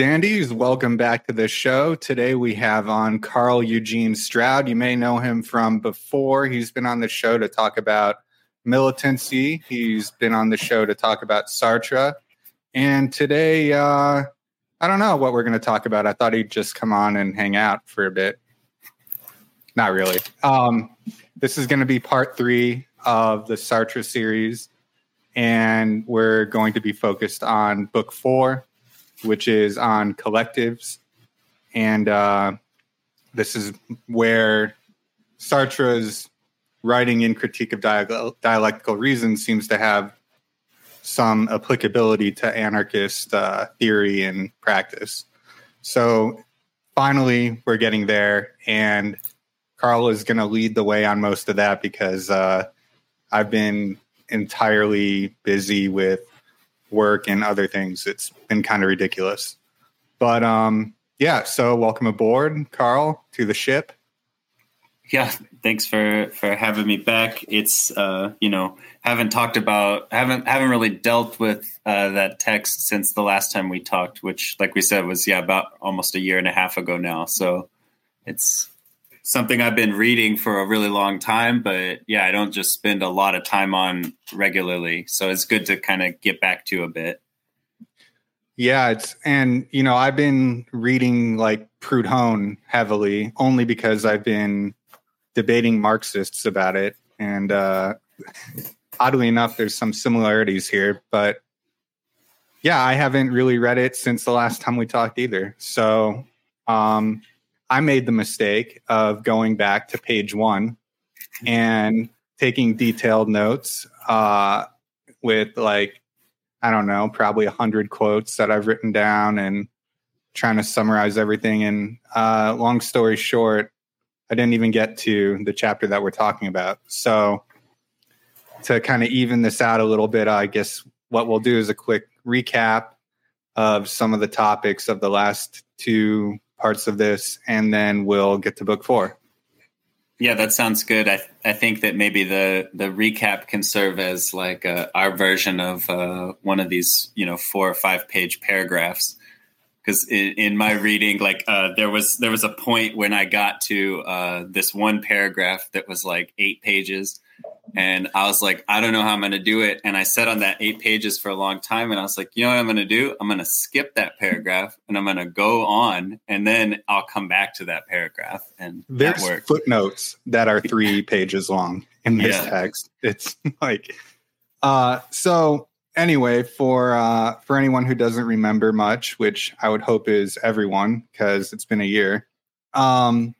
Dandies. Welcome back to the show. Today we have on Carl Eugene Stroud. You may know him from before. He's been on the show to talk about militancy, he's been on the show to talk about Sartre. And today, uh, I don't know what we're going to talk about. I thought he'd just come on and hang out for a bit. Not really. Um, this is going to be part three of the Sartre series, and we're going to be focused on book four which is on collectives. And uh, this is where Sartre's writing in Critique of Dialectical Reason seems to have some applicability to anarchist uh, theory and practice. So finally, we're getting there, and Carl is going to lead the way on most of that because uh, I've been entirely busy with work and other things. It's been kind of ridiculous. But um, yeah, so welcome aboard, Carl, to the ship. Yeah, thanks for for having me back. It's uh, you know haven't talked about haven't haven't really dealt with uh, that text since the last time we talked, which, like we said, was yeah about almost a year and a half ago now. So it's something I've been reading for a really long time, but yeah, I don't just spend a lot of time on regularly. So it's good to kind of get back to a bit. Yeah, it's and you know, I've been reading like Proudhon heavily only because I've been debating Marxists about it. And uh oddly enough, there's some similarities here, but yeah, I haven't really read it since the last time we talked either. So um I made the mistake of going back to page one and taking detailed notes uh, with like I don't know, probably a hundred quotes that I've written down and trying to summarize everything. And uh, long story short, I didn't even get to the chapter that we're talking about. So to kind of even this out a little bit, I guess what we'll do is a quick recap of some of the topics of the last two parts of this, and then we'll get to book four. Yeah, that sounds good. I I think that maybe the the recap can serve as like uh, our version of uh, one of these, you know, four or five page paragraphs. Because in, in, my reading, like uh, there was there was a point when I got to uh, this one paragraph that was like eight pages, and I was like, I don't know how I'm going to do it. And I sat on that eight pages for a long time. And I was like, you know what I'm going to do? I'm going to skip that paragraph and I'm going to go on and then I'll come back to that paragraph. And there's footnotes that are three pages long in this yeah. text. It's like, uh, so anyway, for, uh, for anyone who doesn't remember much, which I would hope is everyone, because it's been a year, um,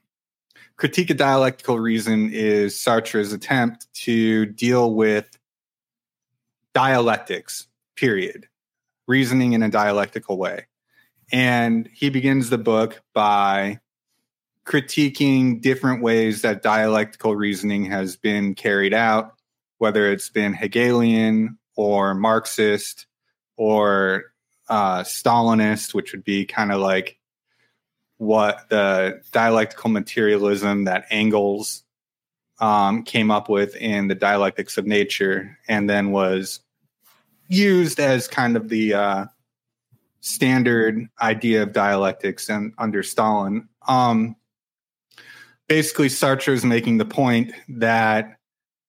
Critique of Dialectical Reason is Sartre's attempt to deal with dialectics, period, reasoning in a dialectical way. And he begins the book by critiquing different ways that dialectical reasoning has been carried out, whether it's been Hegelian or Marxist or uh, Stalinist, which would be kind of like what the dialectical materialism that Engels um, came up with in the dialectics of nature, and then was used as kind of the uh, standard idea of dialectics and under Stalin. Um, basically, Sartre is making the point that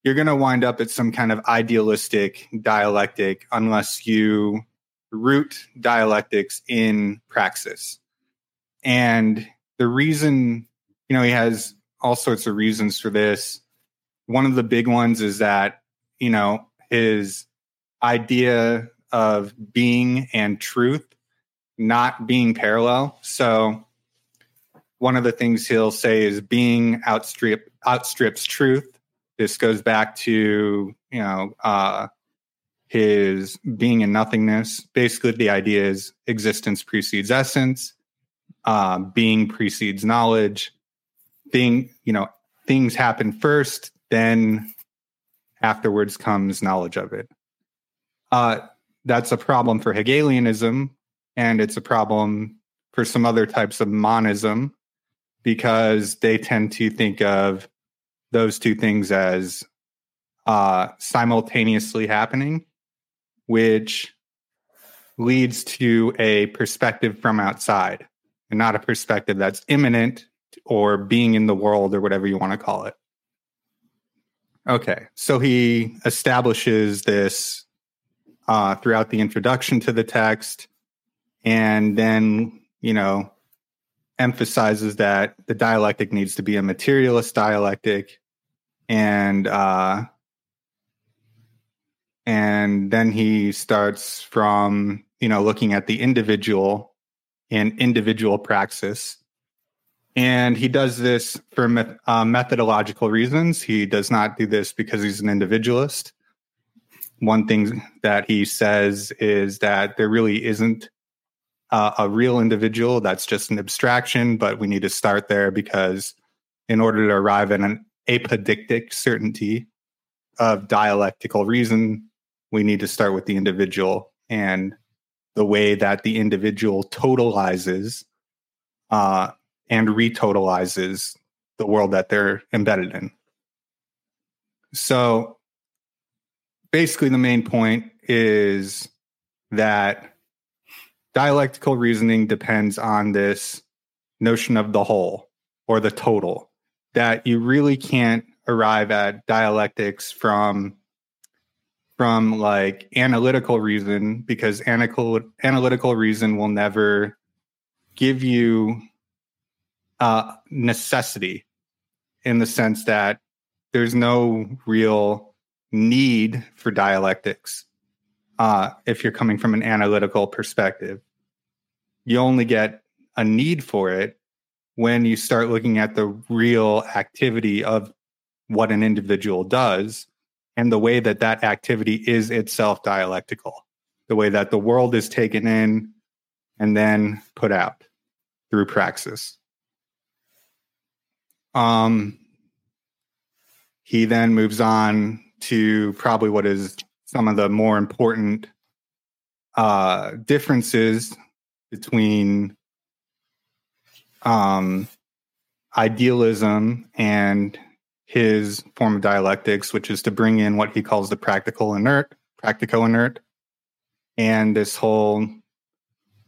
you're going to wind up at some kind of idealistic dialectic unless you root dialectics in praxis. And the reason, you know, he has all sorts of reasons for this. One of the big ones is that, you know, his idea of being and truth not being parallel. So, one of the things he'll say is being outstrip outstrips truth. This goes back to you know uh, his Being and Nothingness. Basically, the idea is existence precedes essence uh, being precedes knowledge. Thing, you know, things happen first, then afterwards comes knowledge of it. Uh, that's a problem for Hegelianism, and it's a problem for some other types of monism because they tend to think of those two things as uh, simultaneously happening, which leads to a perspective from outside and not a perspective that's immanent or being in the world or whatever you want to call it. Okay, so he establishes this uh, throughout the introduction to the text, and then, you know, emphasizes that the dialectic needs to be a materialist dialectic, and uh, and then he starts from you know looking at the individual and individual praxis and he does this for uh, methodological reasons. He does not do this because he's an individualist. One thing that he says is that there really isn't uh, a real individual. That's just an abstraction, but we need to start there because in order to arrive at an apodictic certainty of dialectical reason, we need to start with the individual and the way that the individual totalizes uh, and retotalizes the world that they're embedded in. So basically, the main point is that dialectical reasoning depends on this notion of the whole or the total, that you really can't arrive at dialectics from from like analytical reason because analytical analytical reason will never give you uh, necessity in the sense that there's no real need for dialectics uh, if you're coming from an analytical perspective. You only get a need for it when you start looking at the real activity of what an individual does and the way that that activity is itself dialectical, the way that the world is taken in and then put out through praxis. Um, he then moves on to probably what is some of the more important uh, differences between um, idealism and his form of dialectics, which is to bring in what he calls the practical inert, practico inert, and this whole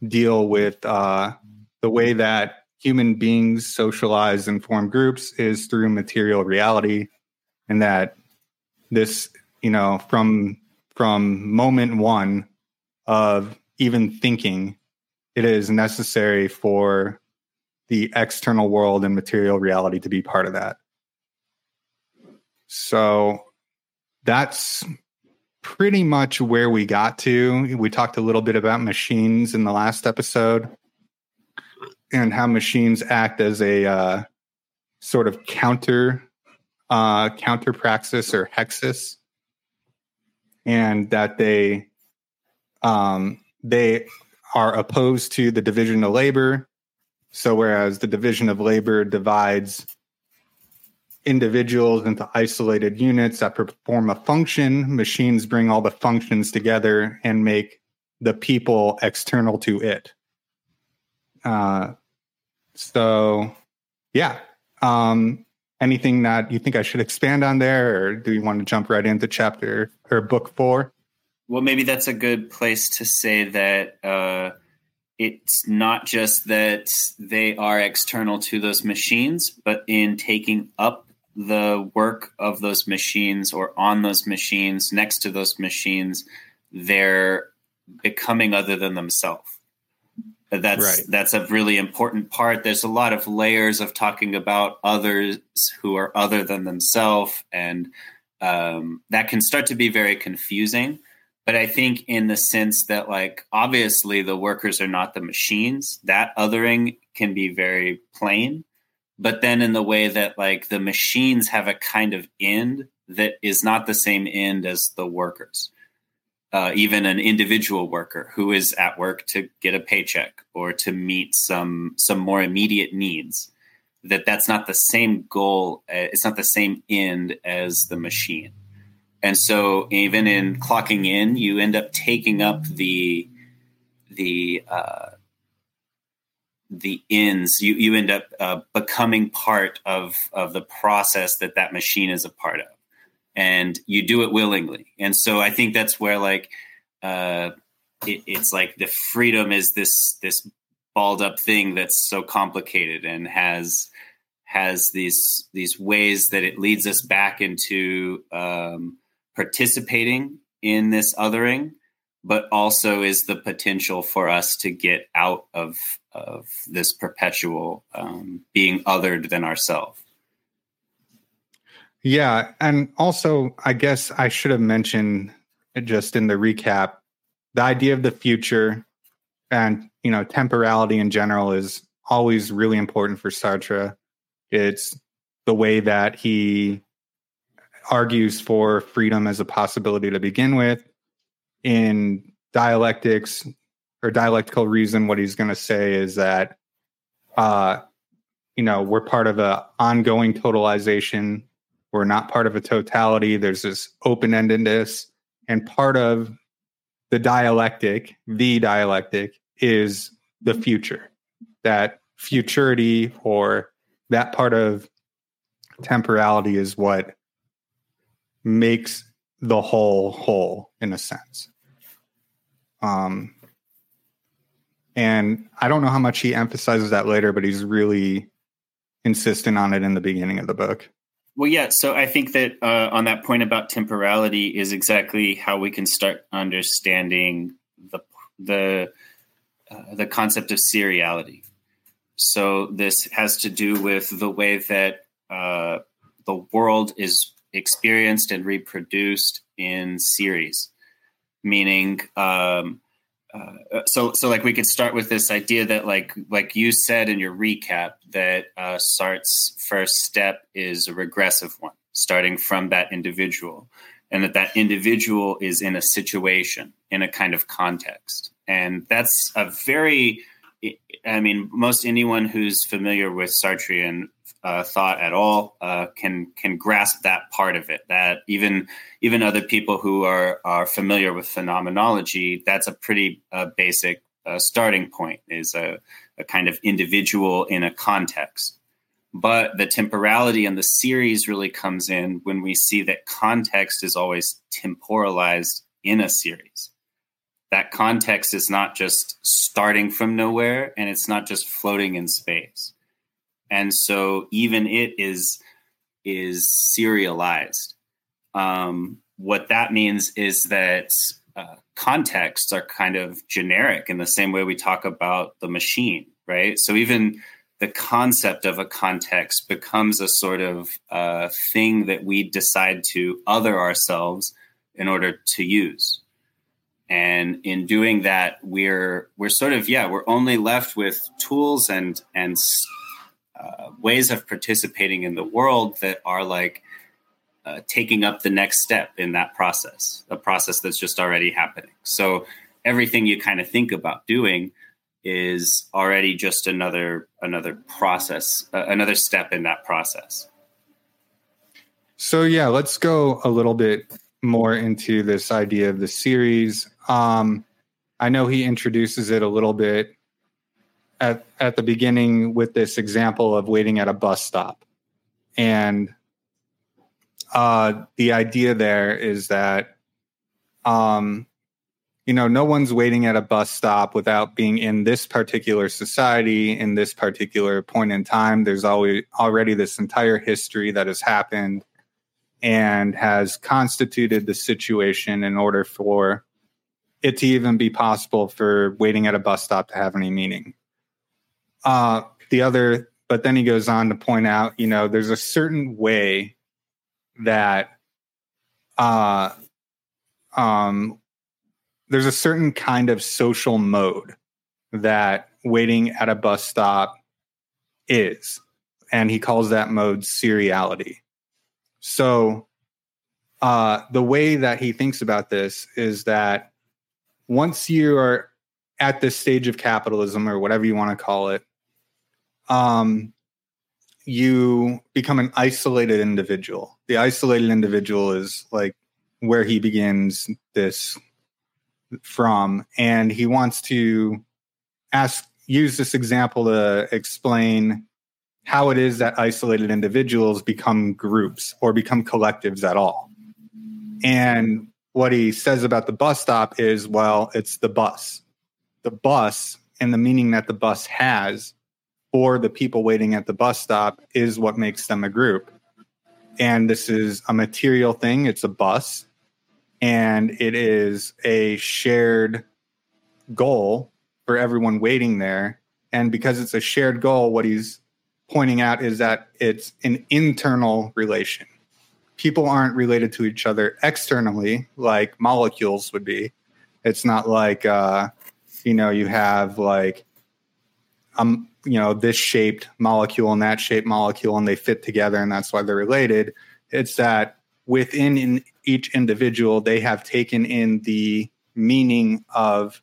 deal with uh, the way that human beings socialize and form groups is through material reality and that this you know from from moment one of even thinking it is necessary for the external world and material reality to be part of that so that's pretty much where we got to we talked a little bit about machines in the last episode and how machines act as a uh, sort of counter uh, counter praxis or hexis, and that they um, they are opposed to the division of labor. So whereas the division of labor divides individuals into isolated units that perform a function, machines bring all the functions together and make the people external to it. Uh, so, yeah. Um, anything that you think I should expand on there, or do you want to jump right into chapter or book four? Well, maybe that's a good place to say that uh, it's not just that they are external to those machines, but in taking up the work of those machines or on those machines, next to those machines, they're becoming other than themselves. That's right. that's a really important part. There's a lot of layers of talking about others who are other than themselves, and um, that can start to be very confusing. But I think in the sense that, like, obviously the workers are not the machines. That othering can be very plain. But then in the way that, like, the machines have a kind of end that is not the same end as the workers uh, even an individual worker who is at work to get a paycheck or to meet some some more immediate needs that that's not the same goal uh, it's not the same end as the machine. And so even in clocking in you end up taking up the the uh, the ends you you end up uh, becoming part of of the process that that machine is a part of and you do it willingly. And so I think that's where like uh, it, it's like the freedom is this this balled up thing that's so complicated and has has these these ways that it leads us back into um, participating in this othering, but also is the potential for us to get out of of this perpetual um, being othered than ourselves. Yeah, and also I guess I should have mentioned just in the recap the idea of the future and you know temporality in general is always really important for Sartre. It's the way that he argues for freedom as a possibility to begin with. In dialectics or dialectical reason, what he's going to say is that, uh, you know, we're part of an ongoing totalization. We're not part of a totality. There's this open endedness. And part of the dialectic, the dialectic, is the future. That futurity or that part of temporality is what makes the whole whole in a sense. Um, and I don't know how much he emphasizes that later, but he's really insistent on it in the beginning of the book. Well, yeah. So I think that uh, on that point about temporality is exactly how we can start understanding the the uh, the concept of seriality. So this has to do with the way that uh, the world is experienced and reproduced in series, meaning. Um, uh, so, so like we could start with this idea that, like, like you said in your recap, that uh, Sartre's first step is a regressive one, starting from that individual, and that that individual is in a situation, in a kind of context, and that's a very I mean, most anyone who's familiar with Sartrean uh, thought at all uh, can can grasp that part of it. That even even other people who are are familiar with phenomenology, that's a pretty uh, basic uh, starting point. Is a, a kind of individual in a context. But the temporality and the series really comes in when we see that context is always temporalized in a series that context is not just starting from nowhere and it's not just floating in space and so even it is is serialized. Um, what that means is that uh, contexts are kind of generic in the same way we talk about the machine right? So even the concept of a context becomes a sort of uh, thing that we decide to other ourselves in order to use. And in doing that we're we're sort of yeah we're only left with tools and and uh, ways of participating in the world that are like uh, taking up the next step in that process a process that's just already happening. So everything you kind of think about doing is already just another another process uh, another step in that process. So yeah let's go a little bit more into this idea of the series. Um, I know he introduces it a little bit at at the beginning with this example of waiting at a bus stop, and uh, the idea there is that, um, you know, no one's waiting at a bus stop without being in this particular society in this particular point in time. There's always already this entire history that has happened and has constituted the situation in order for it to even be possible for waiting at a bus stop to have any meaning. Uh, the other, but then he goes on to point out, you know, there's a certain way that uh, um, there's a certain kind of social mode that waiting at a bus stop is. And he calls that mode seriality. So uh, the way that he thinks about this is that once you are at this stage of capitalism or whatever you want to call it, um, you become an isolated individual. The isolated individual is like where he begins this from, and he wants to ask use this example to explain how it is that isolated individuals become groups or become collectives at all. And what he says about the bus stop is well, it's the bus. The bus and the meaning that the bus has for the people waiting at the bus stop is what makes them a group. And this is a material thing, it's a bus, and it is a shared goal for everyone waiting there. And because it's a shared goal, what he's pointing out is that it's an internal relation. People aren't related to each other externally like molecules would be. It's not like, uh, you know, you have like, um, you know, this shaped molecule and that shaped molecule, and they fit together, and that's why they're related. It's that within in each individual, they have taken in the meaning of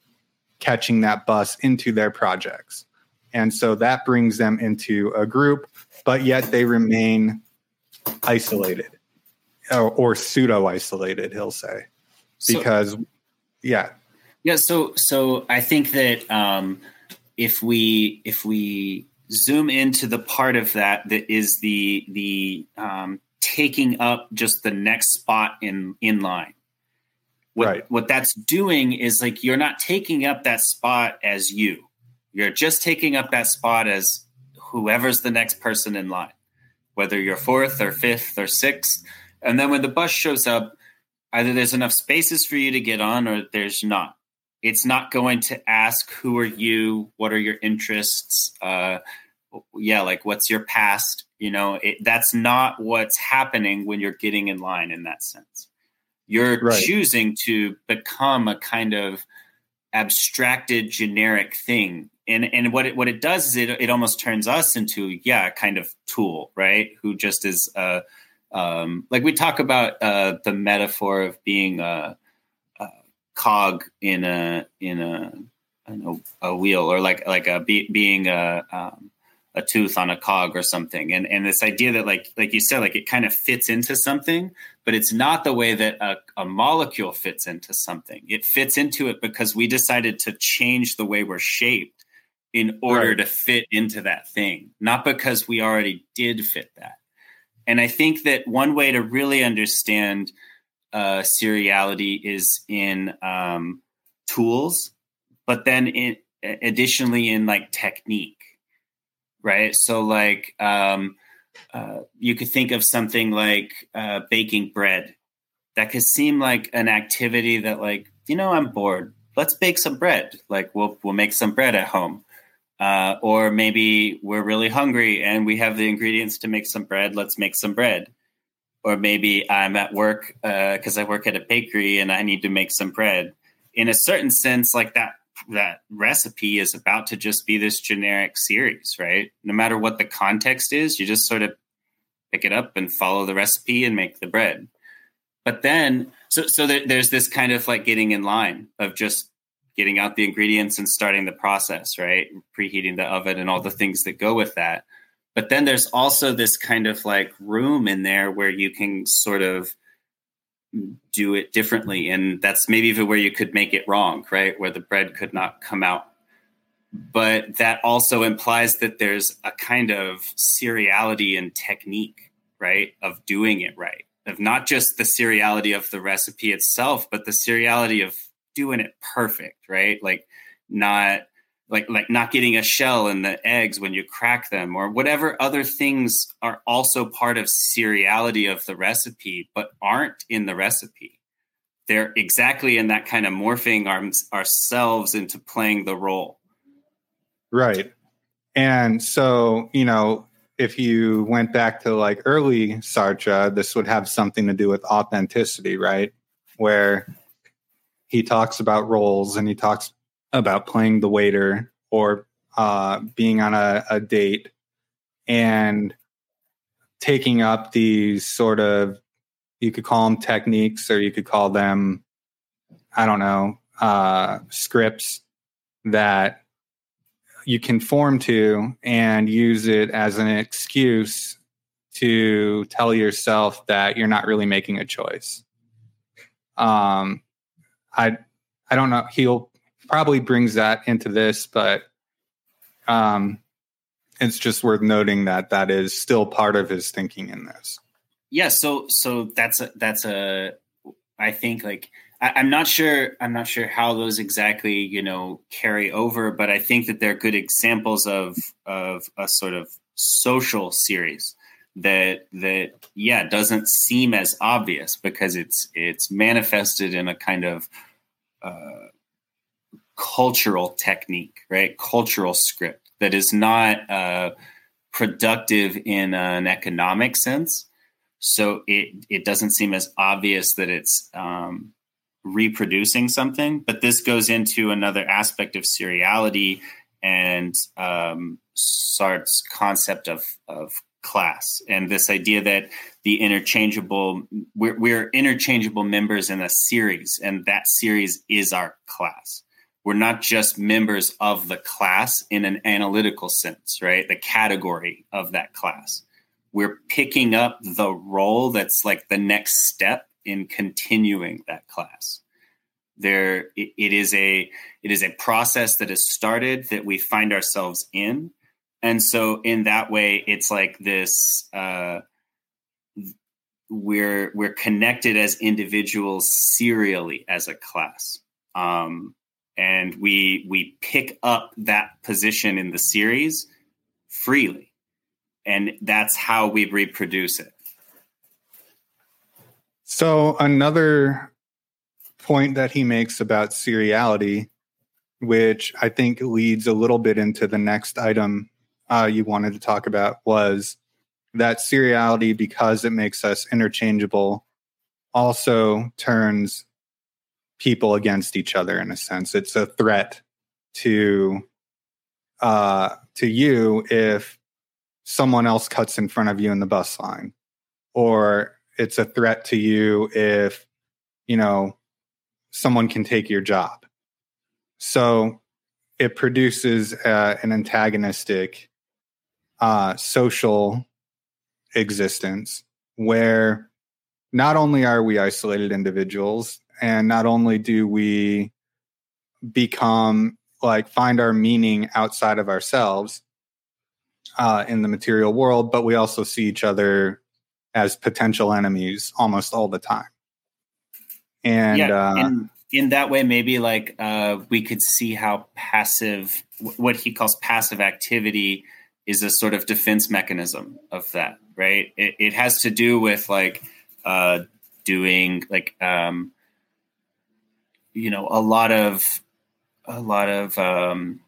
catching that bus into their projects. And so that brings them into a group, but yet they remain isolated or, or pseudo isolated, he'll say. Because, so, yeah. Yeah. So, so I think that um, if we, if we, zoom into the part of that that is the the um, taking up just the next spot in in line what, right. what that's doing is like you're not taking up that spot as you. You're just taking up that spot as whoever's the next person in line, whether you're fourth or fifth or sixth. And then when the bus shows up, either there's enough spaces for you to get on or there's not. It's not going to ask who are you, what are your interests, uh, yeah, like what's your past. You know, it, that's not what's happening when you're getting in line in that sense. You're right. choosing to become a kind of abstracted generic thing. And and what it what it does is it it almost turns us into yeah, a kind of tool, right? Who just is uh um like we talk about uh the metaphor of being a cog in a in a know, a wheel or like like a be, being a um, a tooth on a cog or something. And and this idea that like like you said like it kind of fits into something but it's not the way that a, a molecule fits into something. It fits into it because we decided to change the way we're shaped in order right. to fit into that thing not because we already did fit that. And i think that one way to really understand uh, seriality is in um, tools but then in additionally in like technique right? So, like, um, uh, you could think of something like uh, baking bread. That could seem like an activity that, like, you know, I'm bored. Let's bake some bread. Like, we'll we'll make some bread at home. Uh, or maybe we're really hungry and we have the ingredients to make some bread. Let's make some bread. Or maybe I'm at work because uh, I work at a bakery and I need to make some bread. In a certain sense, like that that recipe is about to just be this generic series, right? No matter what the context is, you just sort of pick it up and follow the recipe and make the bread. But then, so so there, there's this kind of like getting in line of just getting out the ingredients and starting the process, right? Preheating the oven and all the things that go with that. But then there's also this kind of like room in there where you can sort of do it differently. And that's maybe even where you could make it wrong right? Where the bread could not come out. But that also implies that there's a kind of seriality and technique right of doing it right. Of not just the seriality of the recipe itself but the seriality of doing it perfect right? Like not like like not getting a shell in the eggs when you crack them or whatever other things are also part of seriality of the recipe but aren't in the recipe. They're exactly in that kind of morphing our, ourselves into playing the role. Right. And so you know if you went back to like early sartre this would have something to do with authenticity right? Where he talks about roles and he talks about playing the waiter or uh, being on a, a date and taking up these sort of you could call them techniques or you could call them i don't know uh, scripts that you conform to and use it as an excuse to tell yourself that you're not really making a choice. Um i i don't know he'll probably brings that into this, but um, it's just worth noting that that is still part of his thinking in this. Yeah, so so that's a that's a I think like I, am not sure I'm not sure how those exactly you know carry over, but I think that they're good examples of of a sort of social series that that yeah doesn't seem as obvious because it's it's manifested in a kind of uh, cultural technique, right? Cultural script that is not uh, productive in an economic sense. So it it doesn't seem as obvious that it's um, reproducing something. But this goes into another aspect of seriality and um, Sartre's concept of of class and this idea that the interchangeable we're, we're interchangeable members in a series and that series is our class we're not just members of the class in an analytical sense, right? The category of that class. We're picking up the role that's like the next step in continuing that class. There, it, is a it is a process that has started that we find ourselves in, and so in that way, it's like this. Uh, we're we're connected as individuals serially as a class. Um, and we we pick up that position in the series freely. And that's how we reproduce it. So another point that he makes about seriality which i think leads a little bit into the next item uh, you wanted to talk about was that seriality because it makes us interchangeable also turns people against each other in a sense. It's a threat to uh, to you if someone else cuts in front of you in the bus line, or it's a threat to you if you know someone can take your job. So it produces uh, an antagonistic uh, social existence where not only are we isolated individuals and not only do we become like find our meaning outside of ourselves uh, in the material world, but we also see each other as potential enemies almost all the time. And, yeah, uh, in, in that way, maybe like uh, we could see how passive, what he calls passive activity, is a sort of defense mechanism of that, right? It, it has to do with like uh, doing like um, you know a lot of a lot of um,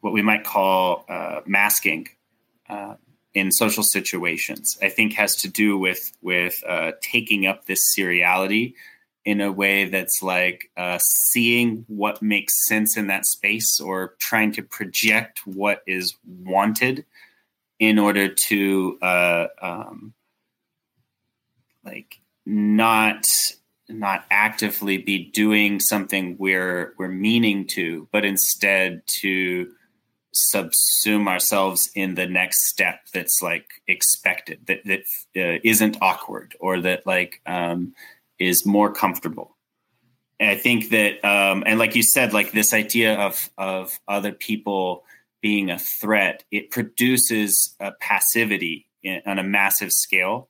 what we might call uh, masking uh, in social situations. I think has to do with with uh, taking up this seriality in a way that's like uh, seeing what makes sense in that space or trying to project what is wanted in order to uh, um, like not not actively be doing something we're we're meaning to, but instead to subsume ourselves in the next step that's like expected that that uh, not awkward or that like um, is more comfortable. And I think that um, and like you said, like this idea of of other people being a threat, it produces a passivity in, on a massive scale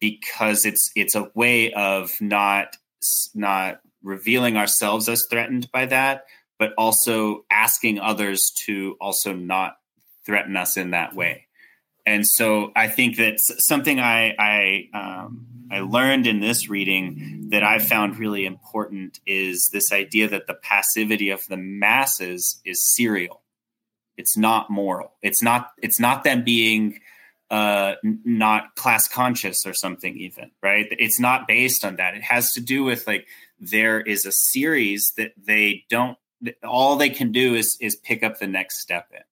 because it's it's a way of not not revealing ourselves as threatened by that, but also asking others to also not threaten us in that way. And so I think that something I I um, I learned in this reading that I found really important is this idea that the passivity of the masses is serial. It's not moral. It's not it's not them being uh, not class conscious or something even right? It's not based on that. It has to do with like there is a series that they don't all they can do is is pick up the next step in.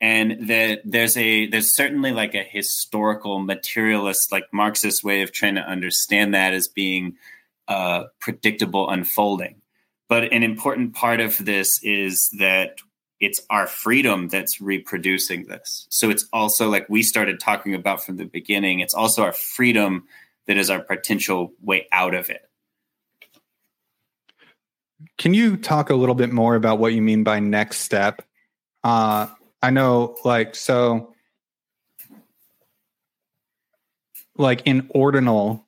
And that there's a there's certainly like a historical materialist like marxist way of trying to understand that as being uh, predictable unfolding. But an important part of this is that it's our freedom that's reproducing this. So it's also like we started talking about from the beginning, it's also our freedom that is our potential way out of it. Can you talk a little bit more about what you mean by next step? Uh, I know, like, so, like in ordinal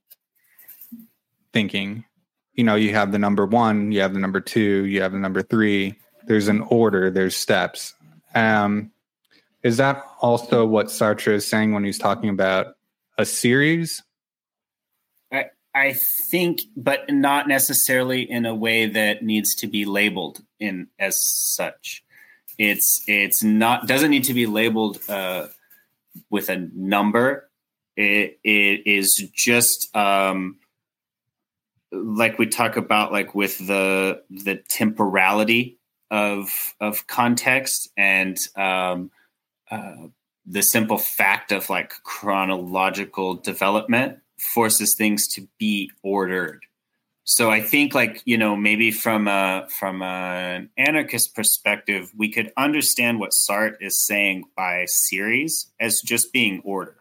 thinking, you know, you have the number one, you have the number two, you have the number three. There's an order, there's steps. Um, is that also what Sartre is saying when he's talking about a series? I, I think, but not necessarily in a way that needs to be labeled in as such. It's it's not doesn't need to be labeled uh, with a number. It it is just um, like we talk about like with the the temporality of of context and um, uh, the simple fact of like chronological development forces things to be ordered. So i think like you know maybe from a from an anarchist perspective we could understand what sartre is saying by series as just being order.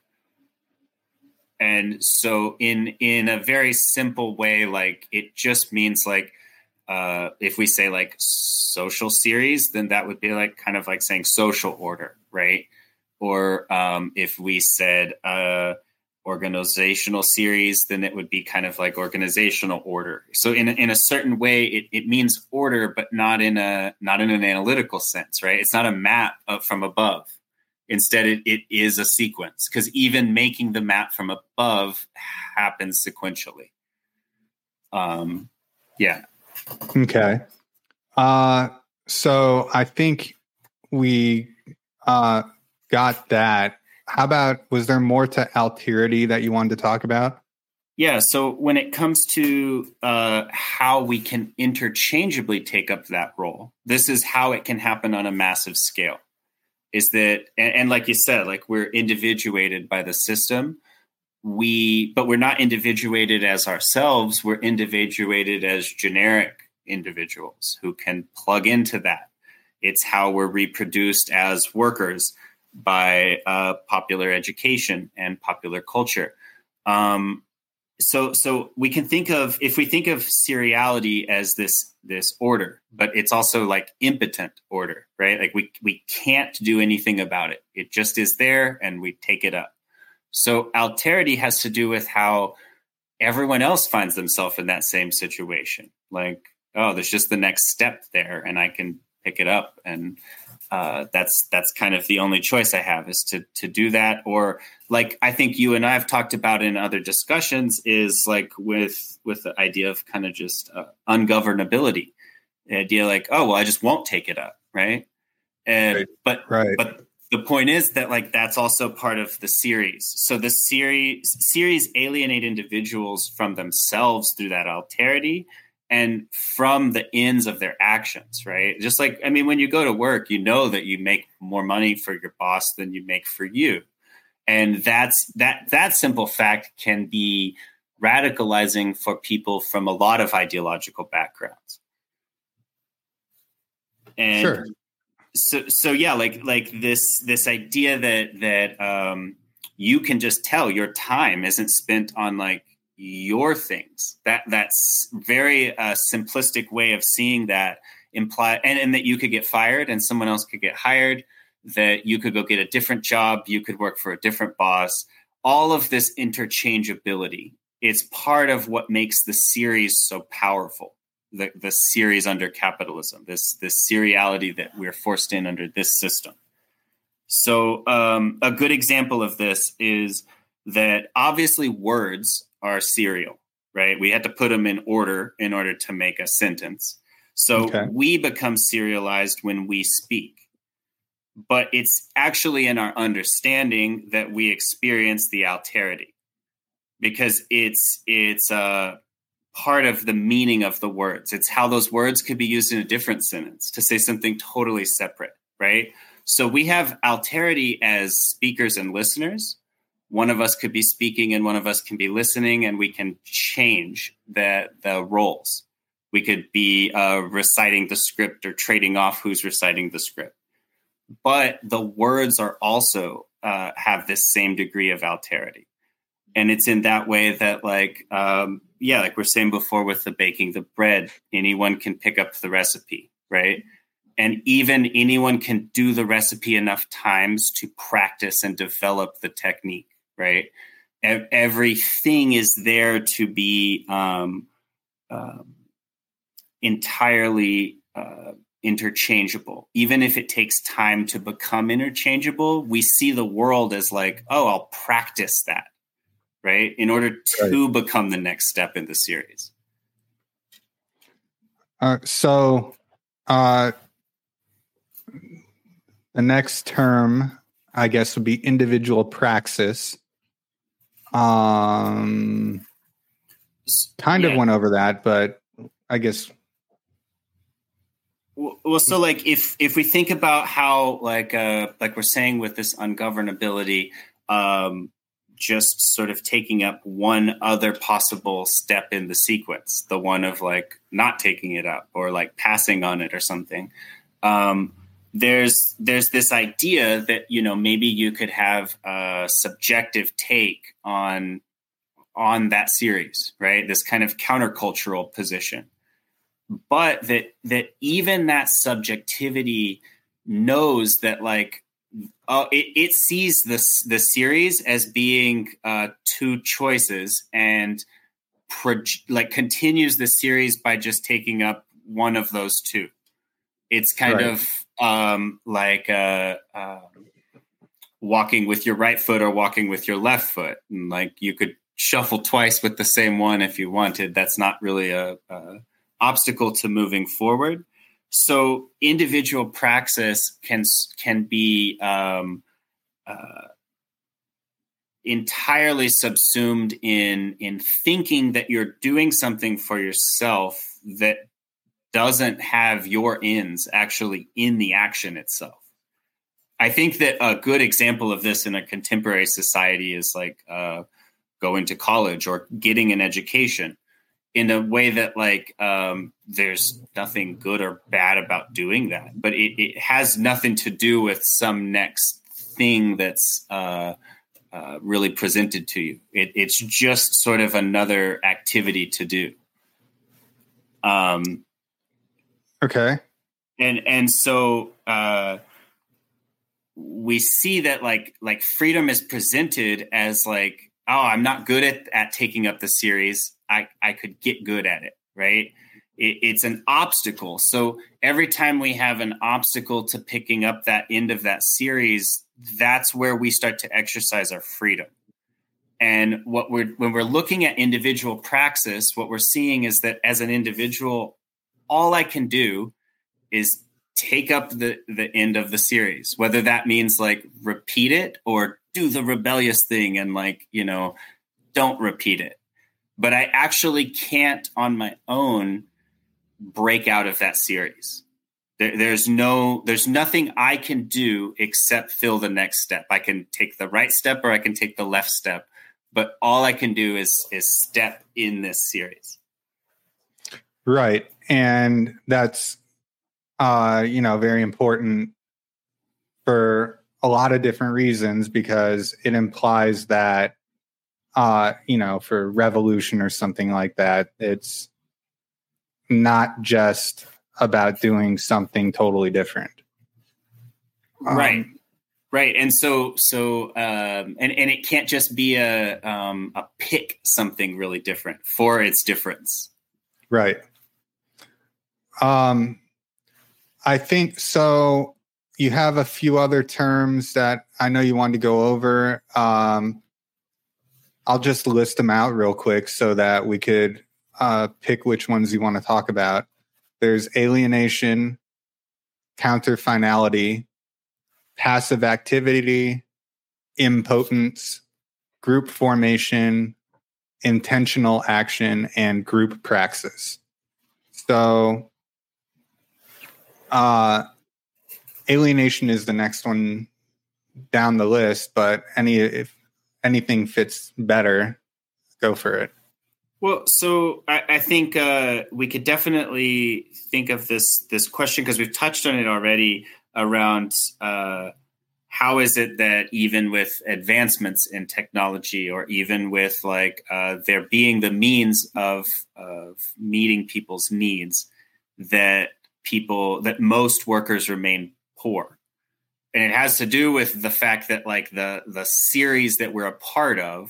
And so in in a very simple way like it just means like uh if we say like social series then that would be like kind of like saying social order right or um if we said uh organizational series then it would be kind of like organizational order so in a, in a certain way it, it means order but not in a not in an analytical sense right it's not a map from above Instead, it, it is a sequence because even making the map from above happens sequentially. Um, yeah. Okay. Uh, so I think we uh, got that. How about was there more to alterity that you wanted to talk about? Yeah. So when it comes to uh, how we can interchangeably take up that role, this is how it can happen on a massive scale is that and, and like you said like we're individuated by the system we but we're not individuated as ourselves. We're individuated as generic individuals who can plug into that. It's how we're reproduced as workers by uh, popular education and popular culture. Um, so so we can think of if we think of seriality as this this order but it's also like impotent order right? Like we we can't do anything about it. It just is there and we take it up so alterity has to do with how everyone else finds themselves in that same situation. Like oh there's just the next step there and i can pick it up. And uh, that's that's kind of the only choice I have is to to do that. Or like I think you and I have talked about in other discussions is like with with the idea of kind of just uh, ungovernability. The idea like oh well I just won't take it up right? And right. but right. but the point is that like that's also part of the series so the series series alienate individuals from themselves through that alterity and from the ends of their actions, right? Just like, I mean, when you go to work, you know that you make more money for your boss than you make for you. And that's that that simple fact can be radicalizing for people from a lot of ideological backgrounds. And sure. So so yeah, like like this this idea that that um you can just tell your time isn't spent on like your things. That that's very uh, simplistic way of seeing that imply and, and that you could get fired and someone else could get hired. That you could go get a different job. You could work for a different boss. All of this interchangeability it's part of what makes the series so powerful. The, the series under capitalism, this this seriality that we're forced in under this system. So um, a good example of this is that obviously words are serial, right? We had to put them in order in order to make a sentence. So okay. we become serialized when we speak. But it's actually in our understanding that we experience the alterity because it's it's a uh, part of the meaning of the words. It's how those words could be used in a different sentence to say something totally separate, right? So we have alterity as speakers and listeners, one of us could be speaking and one of us can be listening and we can change the the roles we could be uh, reciting the script or trading off who's reciting the script but the words are also uh, have this same degree of alterity and it's in that way that like um, yeah like we're saying before with the baking the bread anyone can pick up the recipe right and even anyone can do the recipe enough times to practice and develop the technique right? everything is there to be um, um, entirely uh, interchangeable. Even if it takes time to become interchangeable, we see the world as like, oh, I'll practice that, right? In order to right. become the next step in the series. Uh, so, uh, the next term, I guess, would be individual praxis. Um, kind yeah. of went over that, but I guess. Well, so like if if we think about how like uh like we're saying with this ungovernability, um, just sort of taking up one other possible step in the sequence, the one of like not taking it up or like passing on it or something. Um, there's there's this idea that you know maybe you could have a subjective take on on that series, right? This kind of countercultural position, but that that even that subjectivity knows that like uh, it, it sees this the series as being uh, two choices and pro- like continues the series by just taking up one of those two. It's kind right. of um, like uh, uh, walking with your right foot or walking with your left foot, and like you could shuffle twice with the same one if you wanted. That's not really a, a obstacle to moving forward. So individual praxis can can be um, uh, entirely subsumed in in thinking that you're doing something for yourself that doesn't have your ends actually in the action itself. I think that a good example of this in a contemporary society is like uh, going to college or getting an education in a way that like um, there's nothing good or bad about doing that but it, it has nothing to do with some next thing that's uh, uh, really presented to you. It, it's just sort of another activity to do. Um, okay. and and so uh, we see that like like freedom is presented as like oh i'm not good at at taking up the series I, I could get good at it, right? It, it's an obstacle. So every time we have an obstacle to picking up that end of that series, that's where we start to exercise our freedom. And what we're when we're looking at individual praxis, what we're seeing is that as an individual, all I can do is take up the the end of the series, whether that means like repeat it or do the rebellious thing and like you know don't repeat it but I actually can't on my own break out of that series. There, there's no, there's nothing I can do except fill the next step. I can take the right step or I can take the left step, but all I can do is is step in this series. Right, and that's uh, you know very important for a lot of different reasons because it implies that uh, you know, for revolution or something like that. It's not just about doing something totally different. Um, right. Right. And so, so, um, and, and it can't just be a, um, a pick something really different for its difference. Right. Um, I think so. You have a few other terms that I know you wanted to go over. Um, I'll just list them out real quick so that we could uh, pick which ones you want to talk about. There's alienation, counter finality, passive activity, impotence, group formation, intentional action, and group praxis. So, uh, alienation is the next one down the list, but any if anything fits better, go for it. Well, so I, I think uh, we could definitely think of this this question because we've touched on it already around uh, how is it that even with advancements in technology or even with like uh, there being the means of of meeting people's needs that people that most workers remain poor and it has to do with the fact that like the the series that we're a part of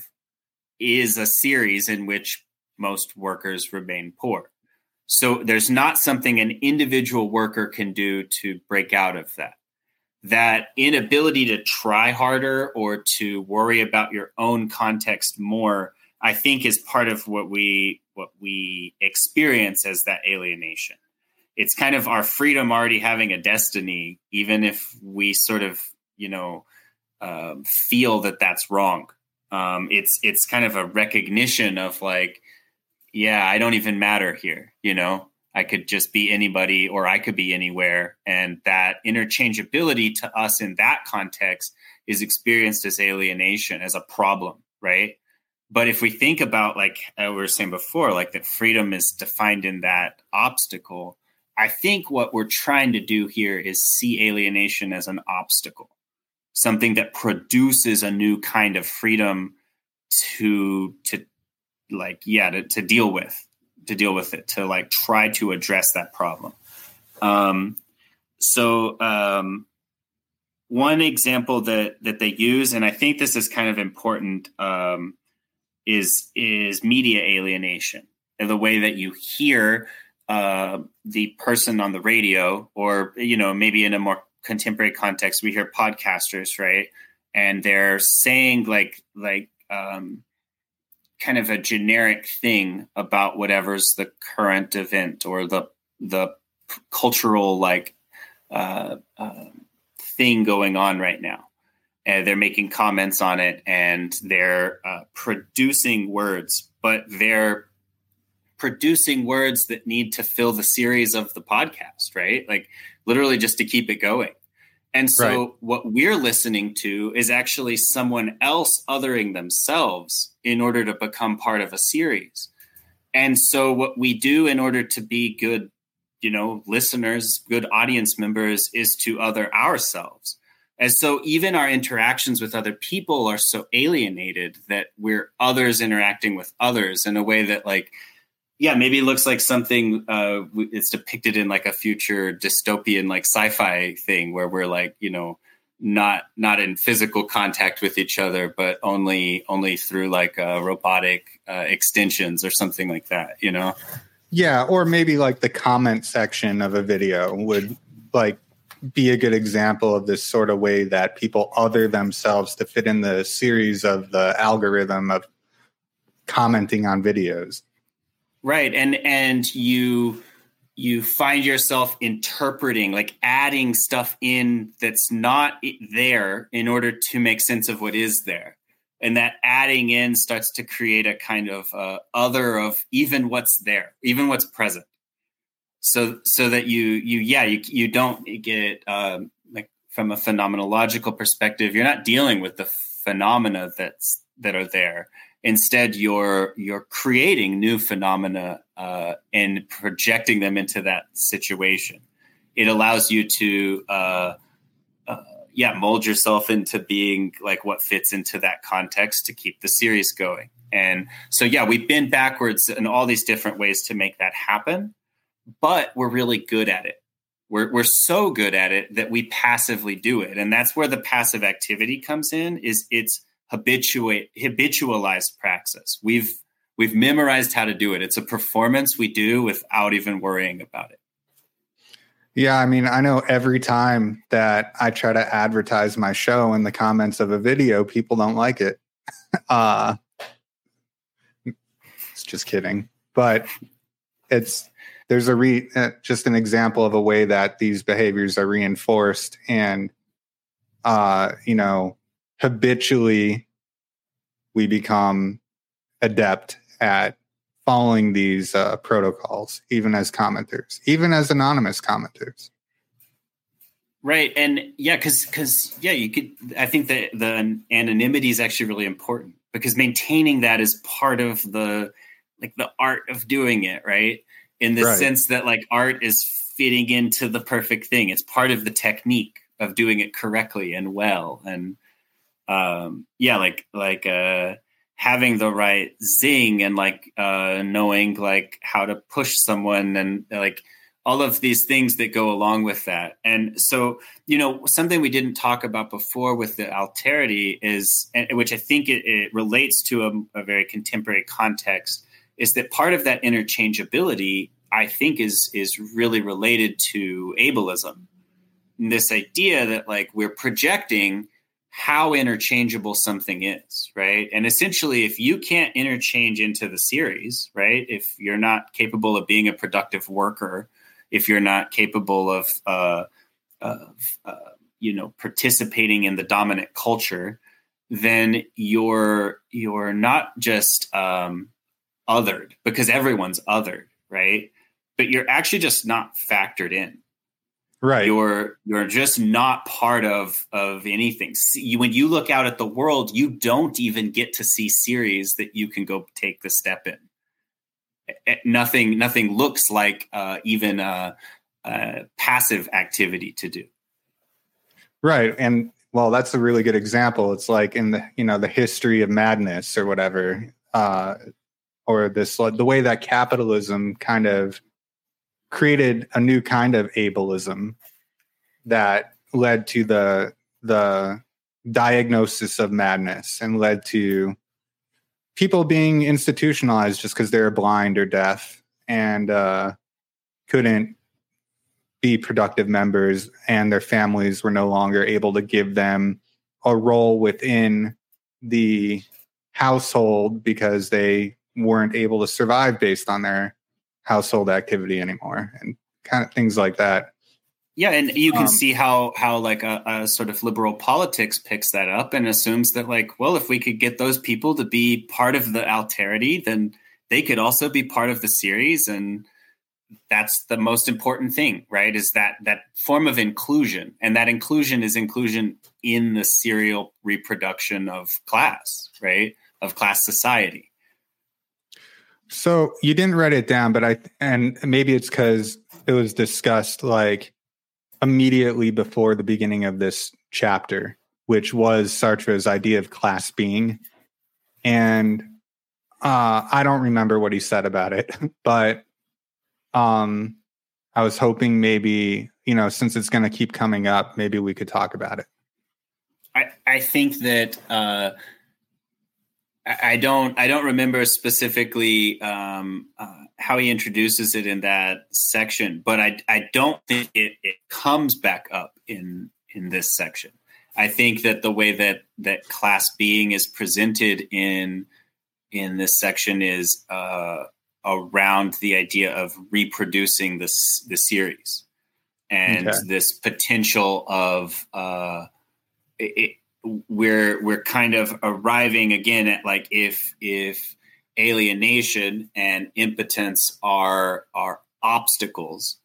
is a series in which most workers remain poor. So there's not something an individual worker can do to break out of that. That inability to try harder or to worry about your own context more, I think, is part of what we what we experience as that alienation. It's kind of our freedom already having a destiny, even if we sort of, you know, uh, feel that that's wrong. Um, it's it's kind of a recognition of like, yeah, I don't even matter here. You know, I could just be anybody or I could be anywhere, and that interchangeability to us in that context is experienced as alienation, as a problem, right? But if we think about like we were saying before, like that freedom is defined in that obstacle. I think what we're trying to do here is see alienation as an obstacle something that produces a new kind of freedom to to like yeah to, to deal with to deal with it to like try to address that problem. Um so um one example that that they use and i think this is kind of important um is is media alienation and the way that you hear uh, the person on the radio or you know maybe in a more contemporary context, we hear podcasters, right? And they're saying like like um, kind of a generic thing about whatever's the current event or the the cultural like uh, uh, thing going on right now. And they're making comments on it and they're uh, producing words, but they're producing words that need to fill the series of the podcast, right? Like literally just to keep it going. And so right. what we're listening to is actually someone else othering themselves in order to become part of a series. And so what we do in order to be good, you know, listeners, good audience members is to other ourselves. And so even our interactions with other people are so alienated that we're others interacting with others in a way that like yeah, maybe it looks like something uh, it's depicted in like a future dystopian like sci-fi thing where we're like you know not not in physical contact with each other, but only only through like uh, robotic uh, extensions or something like that. You know? Yeah, or maybe like the comment section of a video would like be a good example of this sort of way that people other themselves to fit in the series of the algorithm of commenting on videos right. And and you you find yourself interpreting like adding stuff in that's not there in order to make sense of what is there. And that adding in starts to create a kind of uh, other of even what's there even what's present. So so that you you yeah you you don't get um, like from a phenomenological perspective you're not dealing with the phenomena that's that are there Instead, you're you're creating new phenomena uh, and projecting them into that situation. It allows you to, uh, uh, yeah, mold yourself into being like what fits into that context to keep the series going. And so, yeah, we've been backwards in all these different ways to make that happen, but we're really good at it. We're, we're so good at it that we passively do it. And that's where the passive activity comes in is it's habituate habitualized praxis. We've we've memorized how to do it. It's a performance we do without even worrying about it. Yeah, I mean, I know every time that I try to advertise my show in the comments of a video, people don't like it. uh it's just kidding. But it's there's a re uh, just an example of a way that these behaviors are reinforced and uh you know habitually we become adept at following these uh, protocols, even as commenters, even as anonymous commenters. Right, and yeah, because because yeah, you could. I think that the anonymity is actually really important because maintaining that is part of the like the art of doing it, right? In the right. sense that like art is fitting into the perfect thing. It's part of the technique of doing it correctly and well, and um, yeah, like like uh, having the right zing and like uh, knowing like how to push someone and like all of these things that go along with that. And so, you know, something we didn't talk about before with the alterity is, which I think it, it relates to a, a, very contemporary context, is that part of that interchangeability I think is is really related to ableism. And this idea that like we're projecting how interchangeable something is, right? And essentially, if you can't interchange into the series, right? If you're not capable of being a productive worker, if you're not capable of, uh, of uh, you know, participating in the dominant culture, then you're you're not just um, othered because everyone's othered, right? But you're actually just not factored in. Right. You're you're just not part of of anything. See, when you look out at the world, you don't even get to see series that you can go take the step in. Nothing nothing looks like uh, even a, passive activity to do. Right, and well, that's a really good example. It's like in the you know the history of madness or whatever, uh, or this the way that capitalism kind of created a new kind of ableism that led to the the diagnosis of madness and led to people being institutionalized just because they're blind or deaf and uh, couldn't be productive members and their families were no longer able to give them a role within the household because they weren't able to survive based on their household activity anymore and kind of things like that. Yeah, and you can um, see how how like a, a, sort of liberal politics picks that up and assumes that like, well, if we could get those people to be part of the alterity, then they could also be part of the series, and that's the most important thing, right? Is that that form of inclusion, and that inclusion is inclusion in the serial reproduction of class, right? Of class society. So you didn't write it down, but I and maybe it's because it was discussed like immediately before the beginning of this chapter, which was Sartre's idea of class being, and uh, I don't remember what he said about it, but um, I was hoping maybe you know since it's going to keep coming up, maybe we could talk about it. I I think that. Uh, I don't. I don't remember specifically um, uh, how he introduces it in that section, but I. I don't think it, it comes back up in in this section. I think that the way that that class being is presented in in this section is uh, around the idea of reproducing this the series and okay. this potential of uh, it, we're we're kind of arriving again at like if if alienation and impotence are are obstacles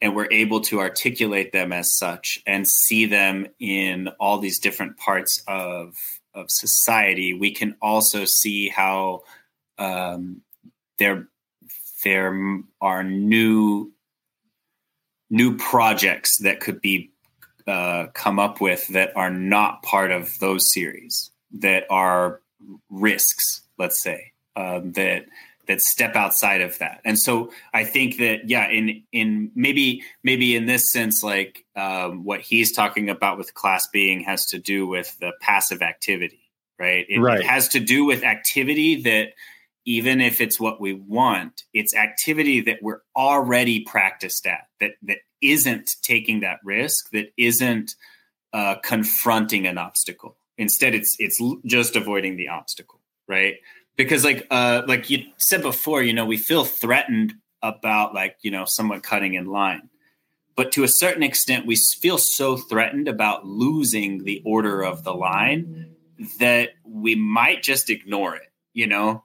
and we're able to articulate them as such and see them in all these different parts of of society we can also see how um, there there are new new projects that could be uh, come up with that are not part of those series that are risks let's say um, that that step outside of that and so i think that yeah in in maybe maybe in this sense like um, what he's talking about with class being has to do with the passive activity right it, right. it has to do with activity that even if it's what we want it's activity that we're already practiced at that that isn't taking that risk, that isn't uh, confronting an obstacle. Instead, it's it's just avoiding the obstacle, right? Because like uh, like you said before, you know, we feel threatened about like you know someone cutting in line, but to a certain extent, we feel so threatened about losing the order of the line that we might just ignore it. You know,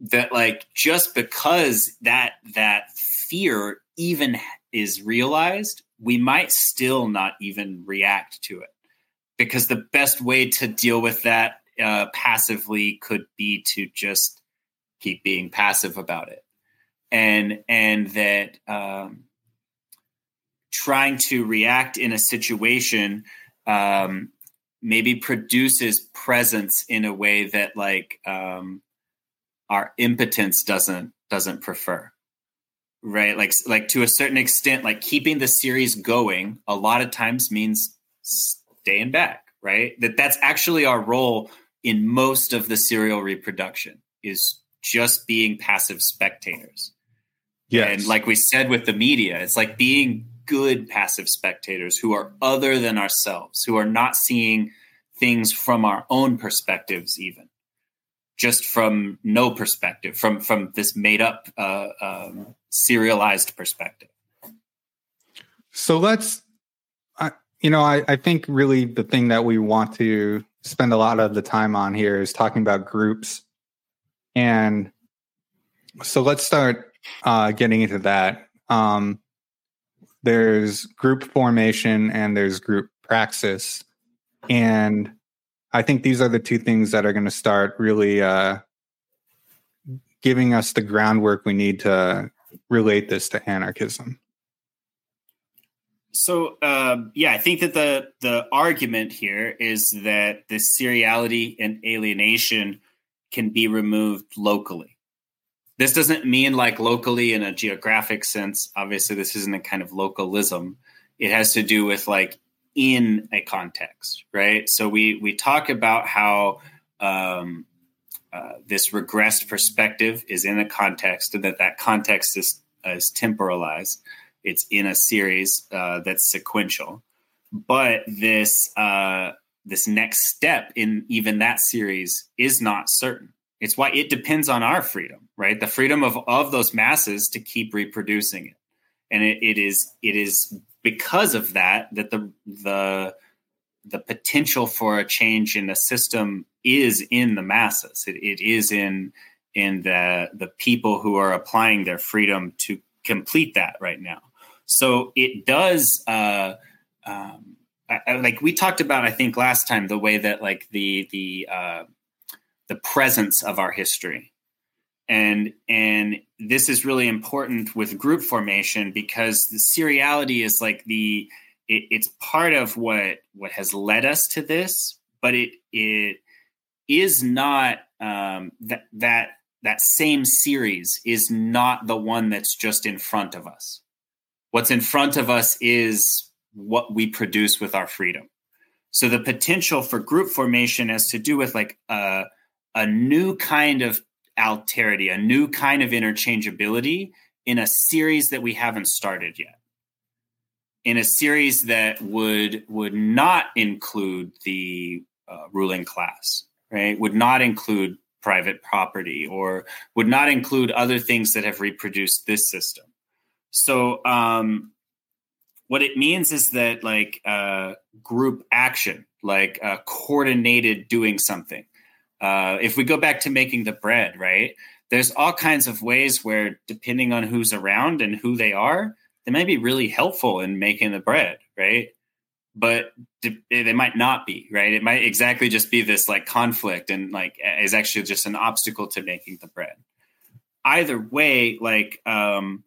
that like just because that that fear even is realized, we might still not even react to it. Because the best way to deal with that uh, passively could be to just keep being passive about it. And and that um, trying to react in a situation um, maybe produces presence in a way that like um, our impotence doesn't doesn't prefer right? Like like to a certain extent like keeping the series going a lot of times means staying back right? That that's actually our role in most of the serial reproduction is just being passive spectators. yeah And like we said with the media, it's like being good passive spectators who are other than ourselves, who are not seeing things from our own perspectives, even just from no perspective, from from this made up, uh, um, serialized perspective. So let's, uh, you know, I, I think really the thing that we want to spend a lot of the time on here is talking about groups, and so let's start uh, getting into that. Um, there's group formation and there's group praxis. And I think these are the two things that are going to start really uh, giving us the groundwork we need to relate this to anarchism. So um, yeah, I think that the the argument here is that this seriality and alienation can be removed locally. This doesn't mean like locally in a geographic sense. Obviously, this isn't a kind of localism. It has to do with like in a context, right? So we we talk about how um, uh, this regressed perspective is in a context, and that that context is is temporalized. It's in a series uh, that's sequential, but this uh, this next step in even that series is not certain. It's why it depends on our freedom, right? The freedom of, of those masses to keep reproducing it. And it, it is it is because of that that the the the potential for a change in the system is in the masses. It, it is in in the the people who are applying their freedom to complete that right now. So it does. Uh, um, I, like we talked about, I think last time, the way that like the the uh, the presence of our history and and this is really important with group formation because the seriality is like the it, it's part of what what has led us to this but it it is not um, that that that same series is not the one that's just in front of us. What's in front of us is what we produce with our freedom. So the potential for group formation has to do with like uh a new kind of alterity, a new kind of interchangeability in a series that we haven't started yet. In a series that would would not include the uh, ruling class, right? Would not include private property or would not include other things that have reproduced this system. So, um, what it means is that like uh, group action, like uh, coordinated doing something, uh, if we go back to making the bread, right? There's all kinds of ways where, depending on who's around and who they are, they might be really helpful in making the bread, right? But they might not be, right? It might exactly just be this like conflict and like is actually just an obstacle to making the bread. Either way, like um,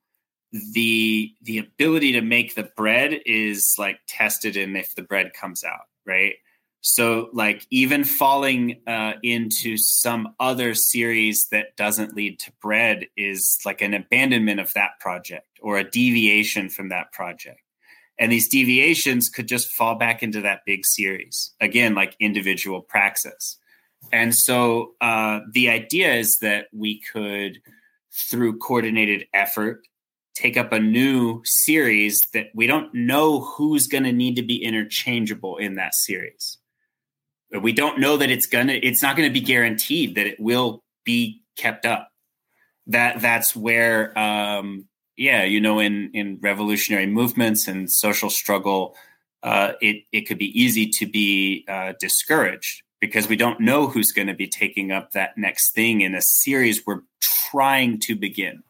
the the ability to make the bread is like tested in if the bread comes out, right? So, like, even falling uh, into some other series that doesn't lead to bread is like an abandonment of that project or a deviation from that project. And these deviations could just fall back into that big series, again, like individual praxis. And so, uh, the idea is that we could, through coordinated effort, take up a new series that we don't know who's going to need to be interchangeable in that series we don't know that it's gonna it's not to be guaranteed that it will be kept up. That that's where um yeah you know in in revolutionary movements and social struggle uh it it could be easy to be uh discouraged because we don't know who's going to be taking up that next thing in a series we're trying to begin.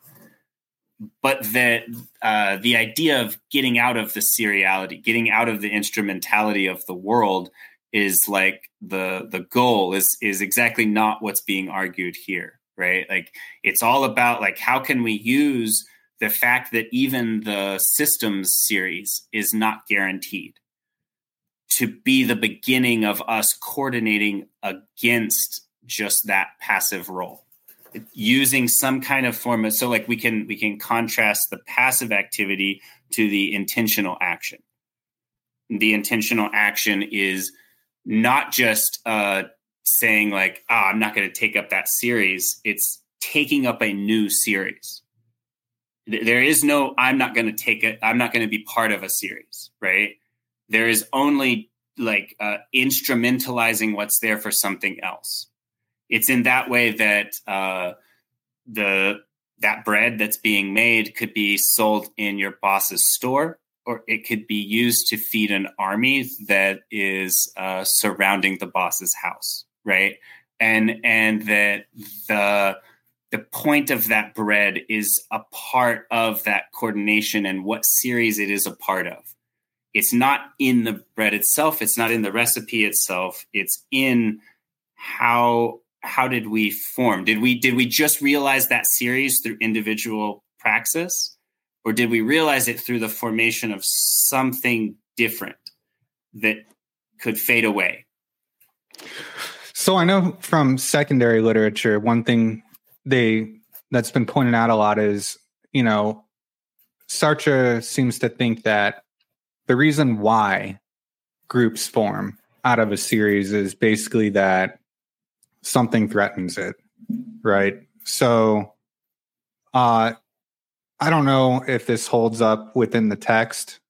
But that uh, the idea of getting out of the seriality, getting out of the instrumentality of the world, is like the the goal is is exactly not what's being argued here right? Like it's all about like how can we use the fact that even the systems series is not guaranteed to be the beginning of us coordinating against just that passive role? Using some kind of form of so like we can we can contrast the passive activity to the intentional action. The intentional action is not just uh, saying like, "Ah, oh, I'm not going to take up that series." It's taking up a new series. There is no, I'm not going to take it, I'm not going to be part of a series, right? There is only like uh, instrumentalizing what's there for something else. It's in that way that uh, the that bread that's being made could be sold in your boss's store or it could be used to feed an army that is uh, surrounding the boss's house right? And and that the the point of that bread is a part of that coordination and what series it is a part of. It's not in the bread itself it's not in the recipe itself it's in how how did we form? Did we did we just realize that series through individual praxis or did we realize it through the formation of something different that could fade away so i know from secondary literature one thing they that's been pointed out a lot is you know sartre seems to think that the reason why groups form out of a series is basically that something threatens it, right? So, uh, I don't know if this holds up within the text,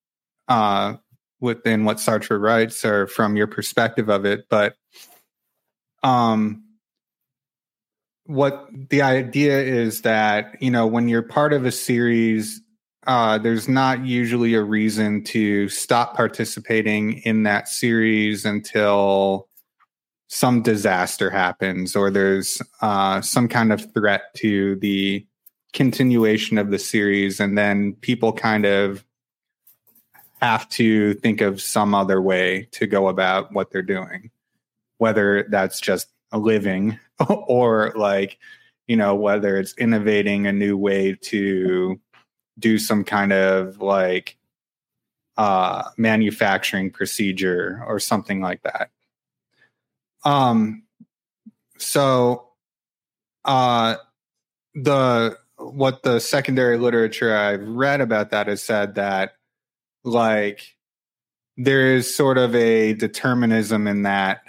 uh, within what Sartre writes, or from your perspective of it, but um, what the idea is that you know when you're part of a series uh, there's not usually a reason to stop participating in that series until some disaster happens or there's uh, some kind of threat to the continuation of the series and then people kind of have to think of some other way to go about what they're doing whether that's just a living or like you know whether it's innovating a new way to do some kind of like uh, manufacturing procedure or something like that. Um, so, uh, the what the secondary literature I've read about that has said that like there is sort of a determinism in that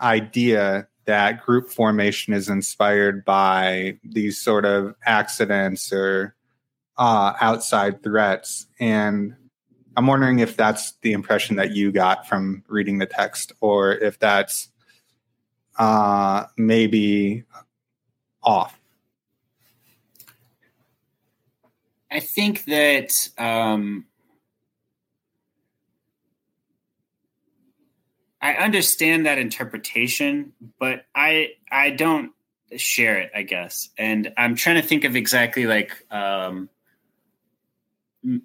idea that group formation is inspired by these sort of accidents or uh, outside threats. And I'm wondering if that's the impression that you got from reading the text, or if that's uh, maybe off. I think that um, I understand that interpretation, but I I don't share it. I guess, and I'm trying to think of exactly like um,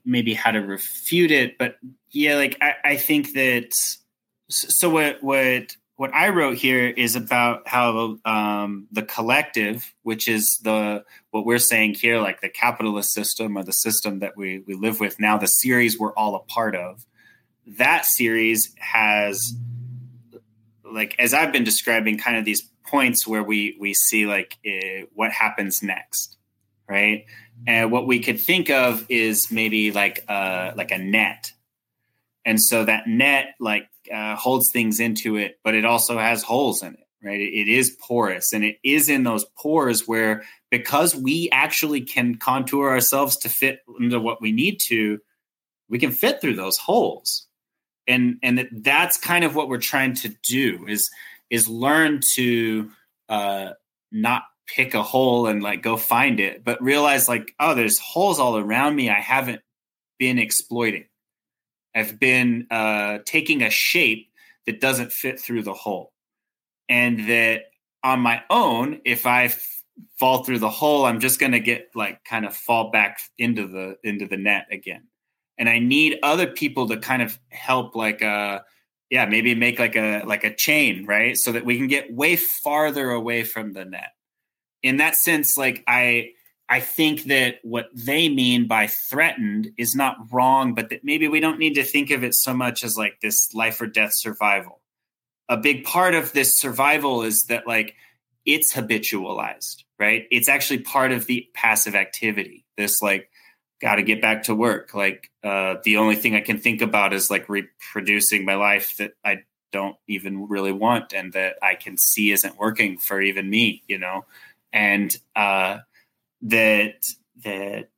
maybe how to refute it, but yeah, like I, I think that. So what what what I wrote here is about how um, the collective, which is the what we're saying here, like the capitalist system or the system that we we live with now, the series we're all a part of. That series has, like as I've been describing, kind of these points where we we see like uh, what happens next, right? And what we could think of is maybe like a, like a net. And so that net like uh, holds things into it, but it also has holes in it, right? It, it is porous and it is in those pores where because we actually can contour ourselves to fit into what we need to, we can fit through those holes. And and that's kind of what we're trying to do is is learn to uh, not pick a hole and like go find it, but realize like, oh, there's holes all around me I haven't been exploiting. I've been uh, taking a shape that doesn't fit through the hole. And that on my own, if I f- fall through the hole, I'm just going to get like kind of fall back into the into the net again. And I need other people to kind of help like a yeah, maybe make like a like a chain, right? So that we can get way farther away from the net in that sense, like I I think that what they mean by threatened is not wrong, but that maybe we don't need to think of it so much as like this life or death survival. A big part of this survival is that like it's habitualized, right? It's actually part of the passive activity. This like got to get back to work. Like uh, the only thing I can think about is like reproducing my life that I don't even really want and that I can see isn't working for even me, you know and uh, that that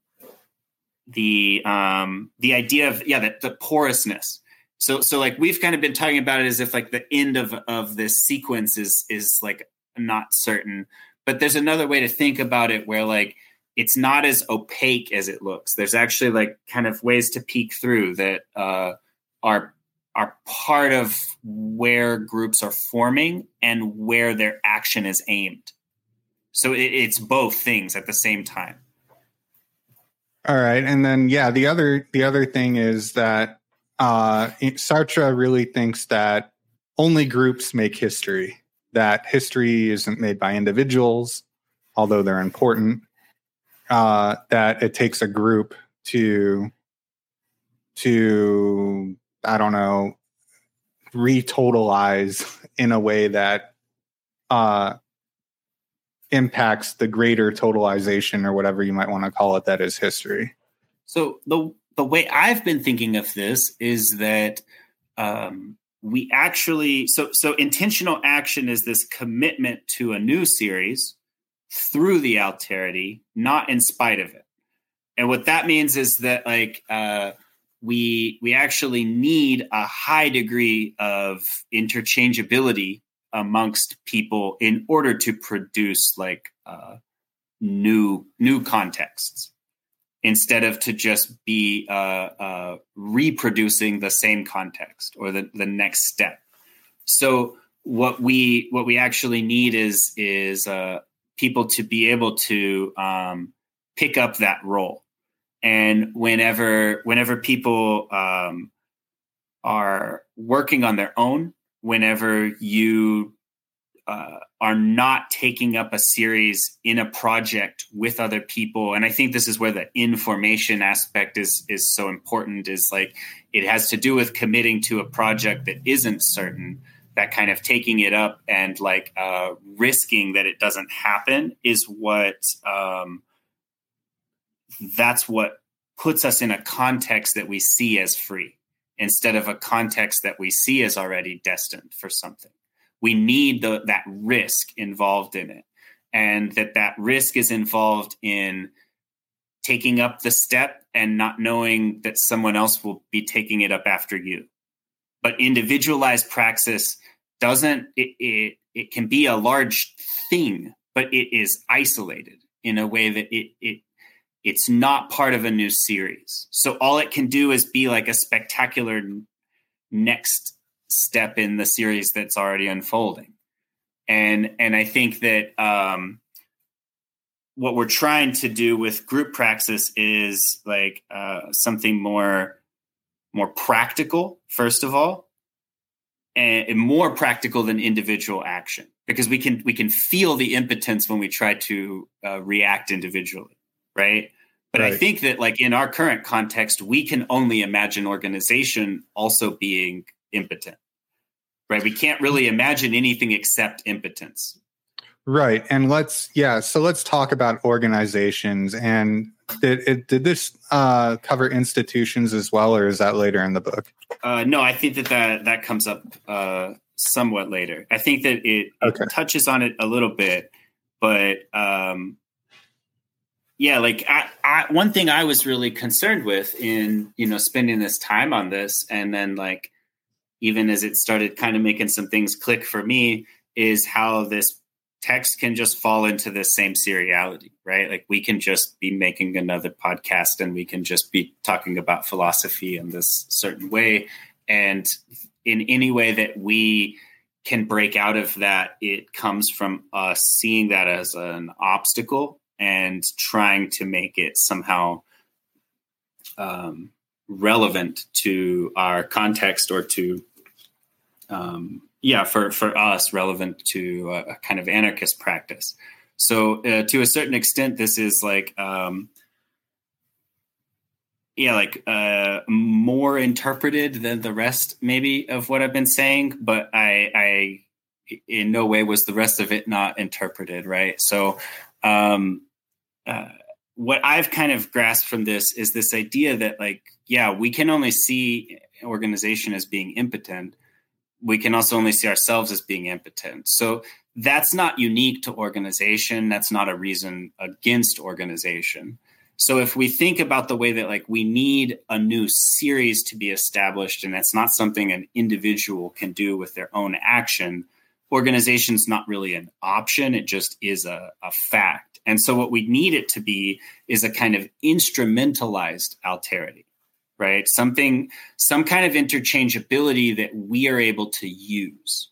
the um, the idea of yeah that the porousness. So so like we've kind of been talking about it as if like the end of of this sequence is is like not certain, but there's another way to think about it where like it's not as opaque as it looks. There's actually like kind of ways to peek through that uh, are are part of where groups are forming and where their action is aimed. So it, it's both things at the same time. All right, and then yeah, the other the other thing is that uh, Sartre really thinks that only groups make history. That history isn't made by individuals, although they're important uh, that it takes a group to to I don't know retotalize in a way that uh, impacts the greater totalization or whatever you might want to call it that is history. So the the way I've been thinking of this is that um, we actually so so intentional action is this commitment to a new series through the alterity, not in spite of it. And what that means is that like uh, we we actually need a high degree of interchangeability amongst people in order to produce like uh, new new contexts instead of to just be uh, uh, reproducing the same context or the, the next step. So what we what we actually need is is uh, people to be able to um, pick up that role. And whenever whenever people um, are working on their own, whenever you uh, are not taking up a series in a project with other people. And i think this is where the information aspect is is so important is like it has to do with committing to a project that isn't certain that kind of taking it up and like uh, risking that it doesn't happen is what um, that's what puts us in a context that we see as free instead of a context that we see as already destined for something. We need the, that risk involved in it. And that that risk is involved in taking up the step and not knowing that someone else will be taking it up after you. But individualized praxis doesn't it, it it can be a large thing but it is isolated in a way that it it it's not part of a new series. So all it can do is be like a spectacular next step in the series that's already unfolding. And and i think that um what we're trying to do with group praxis is like uh, something more more practical first of all and more practical than individual action. Because we can we can feel the impotence when we try to uh, react individually right but right. i think that like in our current context we can only imagine organization also being impotent right we can't really imagine anything except impotence right and let's yeah so let's talk about organizations and did it, did this uh, cover institutions as well, or is that later in the book? Uh, no, I think that that, that comes up uh, somewhat later. I think that it, okay. it, touches on it a little bit, but um, yeah, like I, I, one thing I was really concerned with in you know spending this time on this, and then like even as it started kind of making some things click for me, is how this text can just fall into the same seriality, right? Like we can just be making another podcast and we can just be talking about philosophy in this certain way. And in any way that we can break out of that, it comes from us seeing that as an obstacle and trying to make it somehow um, relevant to our context or to um, yeah, for for us, relevant to a, a kind of anarchist practice. So, uh, to a certain extent, this is like, um, yeah, like uh, more interpreted than the rest, maybe, of what I've been saying. But I, I, in no way was the rest of it not interpreted, right? So, um, uh, what I've kind of grasped from this is this idea that, like, yeah, we can only see organization as being impotent we can also only see ourselves as being impotent. So that's not unique to organization. That's not a reason against organization. So if we think about the way that like we need a new series to be established, and that's not something an individual can do with their own action, organization's not really an option. It just is a, a fact. And so what we need it to be is a kind of instrumentalized alterity, right? Something, some kind of interchangeability that we are able to use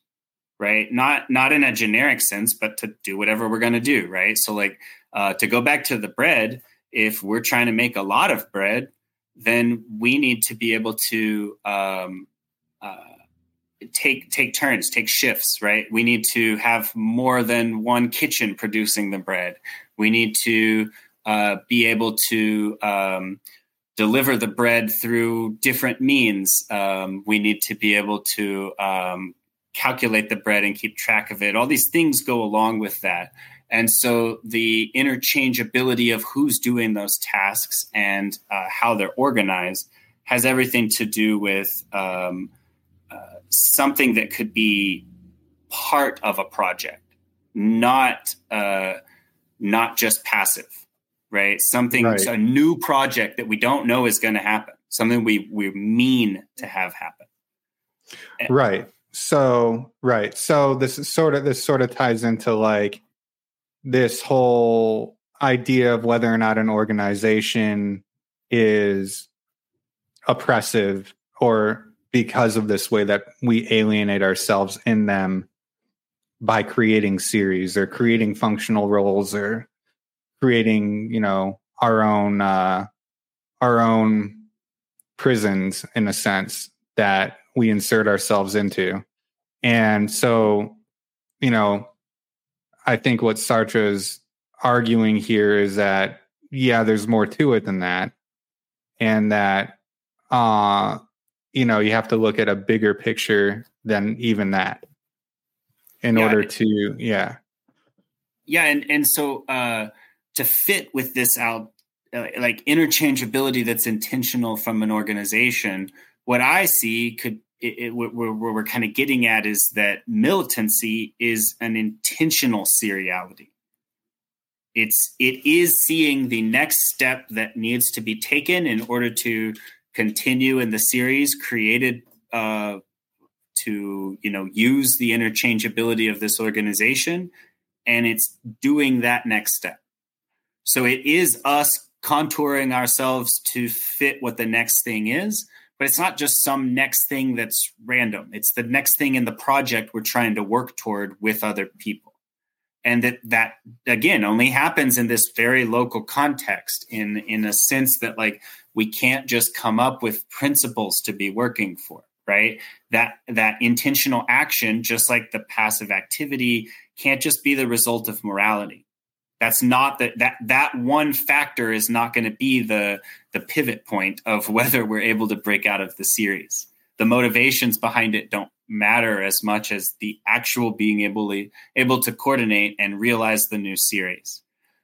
right not not in a generic sense but to do whatever we're going to do right so like uh, to go back to the bread if we're trying to make a lot of bread then we need to be able to um, uh, take take turns take shifts right we need to have more than one kitchen producing the bread we need to uh, be able to um, deliver the bread through different means um, we need to be able to um, calculate the bread and keep track of it. All these things go along with that. And so the interchangeability of who's doing those tasks and uh, how they're organized has everything to do with um, something that could be part of a project, not uh, not just passive, right? Something right. a new project that we don't know is going to happen, something we we mean to have happen. Right. So right. So this is sort of this sort of ties into like this whole idea of whether or not an organization is oppressive or because of this way that we alienate ourselves in them by creating series or creating functional roles or creating you know our own uh our own prisons in a sense that we insert ourselves into. And so, you know, I think what Sartre's arguing here is that, yeah, there's more to it than that. And that, uh, you know, you have to look at a bigger picture than even that in yeah, order to, yeah. Yeah. And, and so, uh, to fit with this out, uh, like interchangeability that's intentional from an organization, what I see could it, it, what, what we're kind of getting at is that militancy is an intentional seriality. It's it is seeing the next step that needs to be taken in order to continue in the series created uh, to you know use the interchangeability of this organization, and it's doing that next step. So it is us contouring ourselves to fit what the next thing is but it's not just some next thing that's random. It's the next thing in the project we're trying to work toward with other people. And that that again only happens in this very local context in in a sense that like we can't just come up with principles to be working for, right? That that intentional action just like the passive activity can't just be the result of morality. That's not that that that one factor is not going to be the the pivot point of whether we're able to break out of the series. The motivations behind it don't matter as much as the actual being able to able to coordinate and realize the new series.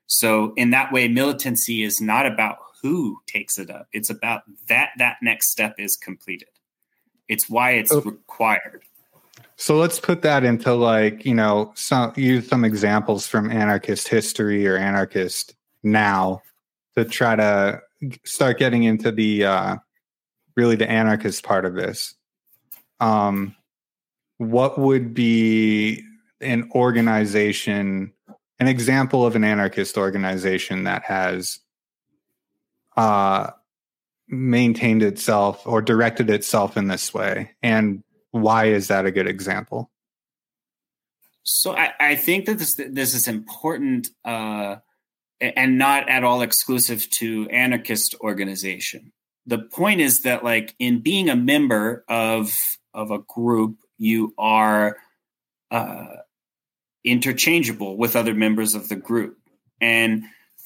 So in that way militancy is not about who takes it up it's about that that next step is completed it's why it's oh. required so let's put that into like, you know, some use some examples from anarchist history or anarchist now to try to start getting into the uh really the anarchist part of this. Um what would be an organization an example of an anarchist organization that has uh maintained itself or directed itself in this way and why is that a good example? So I, I think that this this is important uh, and not at all exclusive to anarchist organization. The point is that like in being a member of of a group, you are uh, interchangeable with other members of the group, and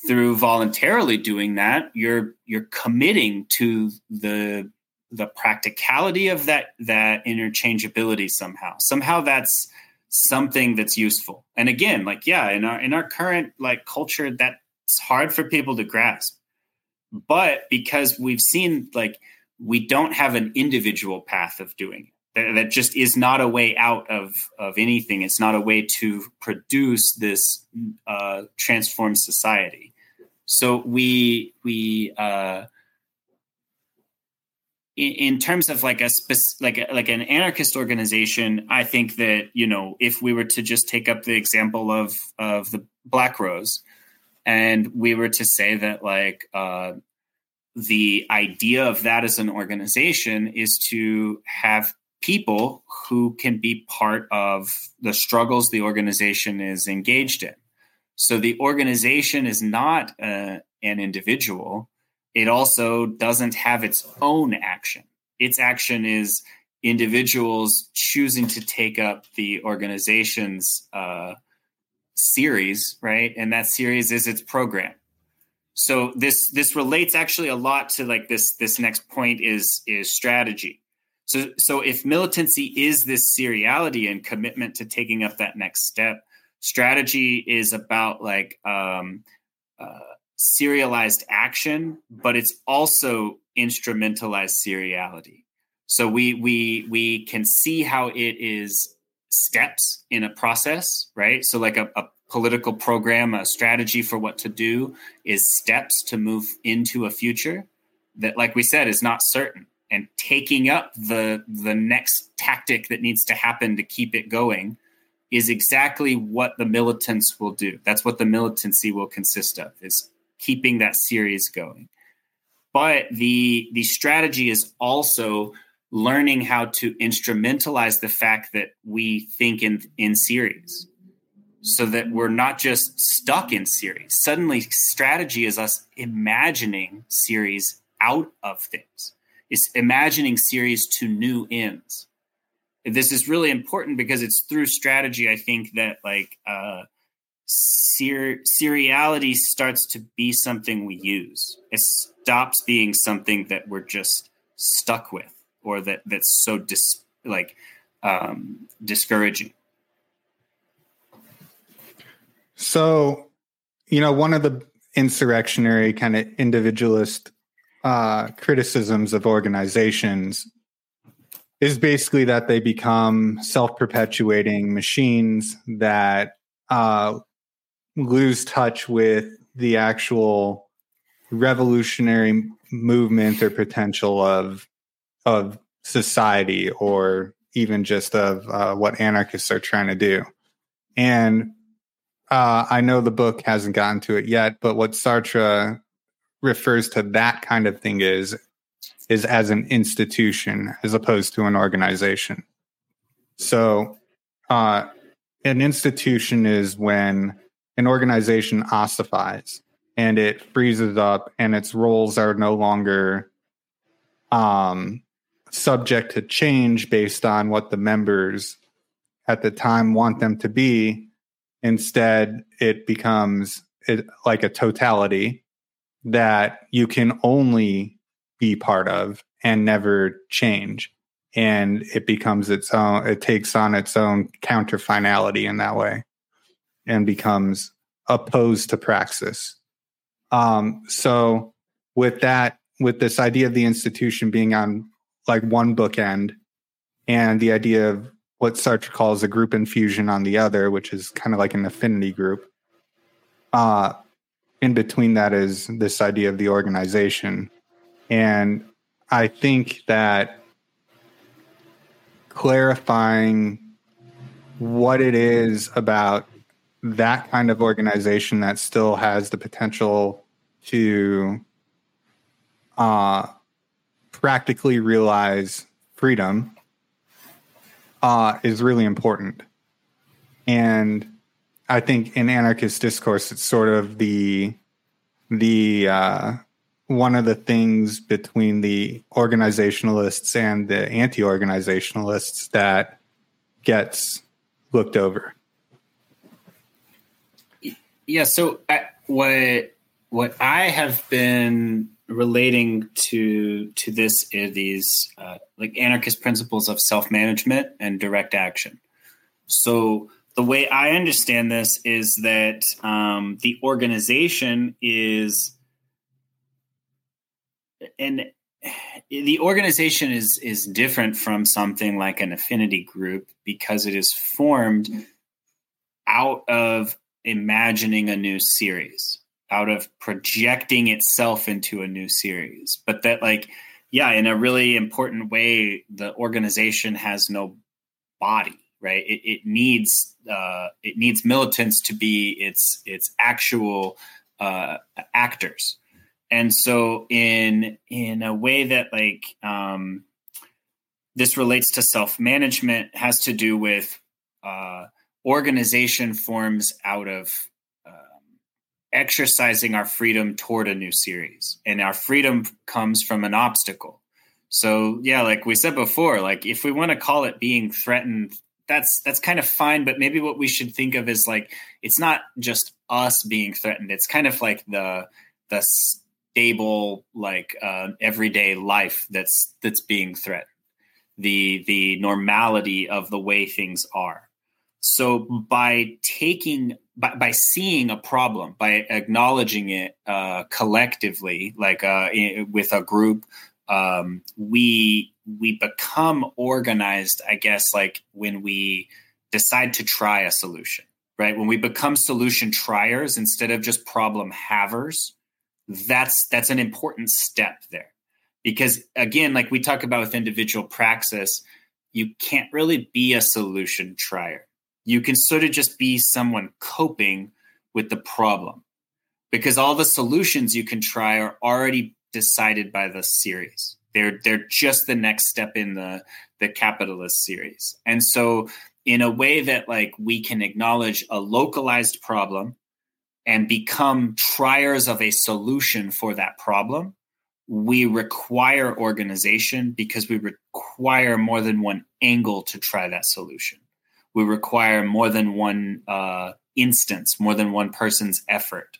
through voluntarily doing that, you're you're committing to the the practicality of that that interchangeability somehow somehow that's something that's useful and again like yeah in our in our current like culture that's hard for people to grasp but because we've seen like we don't have an individual path of doing it That, that just is not a way out of of anything. It's not a way to produce this uh, transformed society. So we we uh, in, in terms of like a spec- like a, like an anarchist organization, I think that you know if we were to just take up the example of of the Black Rose, and we were to say that like uh, the idea of that as an organization is to have people who can be part of the struggles the organization is engaged in. So the organization is not uh, an individual. It also doesn't have its own action. Its action is individuals choosing to take up the organization's uh, series, right? And that series is its program. So this this relates actually a lot to like this this next point is is strategy. So so if militancy is this seriality and commitment to taking up that next step, strategy is about like um, uh, serialized action, but it's also instrumentalized seriality. So we we we can see how it is steps in a process, right? So like a, a political program, a strategy for what to do is steps to move into a future that, like we said, is not certain. And taking up the the next tactic that needs to happen to keep it going is exactly what the militants will do. That's what the militancy will consist of is keeping that series going. But the the strategy is also learning how to instrumentalize the fact that we think in in series so that we're not just stuck in series. Suddenly, strategy is us imagining series out of things. It's imagining series to new ends. This is really important because it's through strategy, I think, that like uh, ser- seriality starts to be something we use. It stops being something that we're just stuck with or that that's so dis- like um, discouraging. So, you know, one of the insurrectionary kind of individualist uh, criticisms of organizations is basically that they become self perpetuating machines that uh, lose touch with the actual revolutionary movement or potential of of society or even just of uh, what anarchists are trying to do. And uh, I know the book hasn't gotten to it yet, but what Sartre refers to that kind of thing is is as an institution as opposed to an organization. So, uh, an institution is when an organization ossifies and it freezes up, and its roles are no longer um, subject to change based on what the members at the time want them to be Instead, it becomes it, like a totality that you can only be part of and never change. And it becomes its own, it takes on its own counter finality in that way and becomes opposed to praxis. Um, so, with that, with this idea of the institution being on like one bookend and the idea of what Sartre calls a group-in-fusion on the other, which is kind of like an affinity group. Uh, in between that is this idea of the organization. And I think that clarifying what it is about that kind of organization that still has the potential to uh, practically realize freedom uh, is really important. And I think in anarchist discourse, it's sort of the the uh, one of the things between the organizationalists and the anti-organizationalists that gets looked over. Yeah. So uh, what what I have been relating to to this are these uh, like anarchist principles of self management and direct action. So the way I understand this is that um, the organization is an the organization is is different from something like an affinity group because it is formed out of imagining a new series out of projecting itself into a new series. But that like yeah in a really important way the organization has no body right? It, it needs uh, it needs militants to be its its actual uh, actors and so in in a way that like um, this relates to self management has to do with uh, organization forms out of um, exercising our freedom toward a new series. And our freedom comes from an obstacle. So yeah like we said before like if we want to call it being threatened that's that's kind of fine but maybe what we should think of is like it's not just us being threatened. It's kind of like the the stable like uh, everyday life that's that's being threatened. The the normality of the way things are. So by taking by, by seeing a problem by acknowledging it uh, collectively like uh, in, with a group um, we we become organized i guess like when we decide to try a solution right? When we become solution triers instead of just problem havers that's that's an important step there. Because again like we talk about with individual praxis you can't really be a solution trier. You can sort of just be someone coping with the problem. Because all the solutions you can try are already decided by the series. They're they're just the next step in the the capitalist series. And so in a way that like we can acknowledge a localized problem and become triers of a solution for that problem, we require organization because we require more than one angle to try that solution. We require more than one uh, instance, more than one person's effort.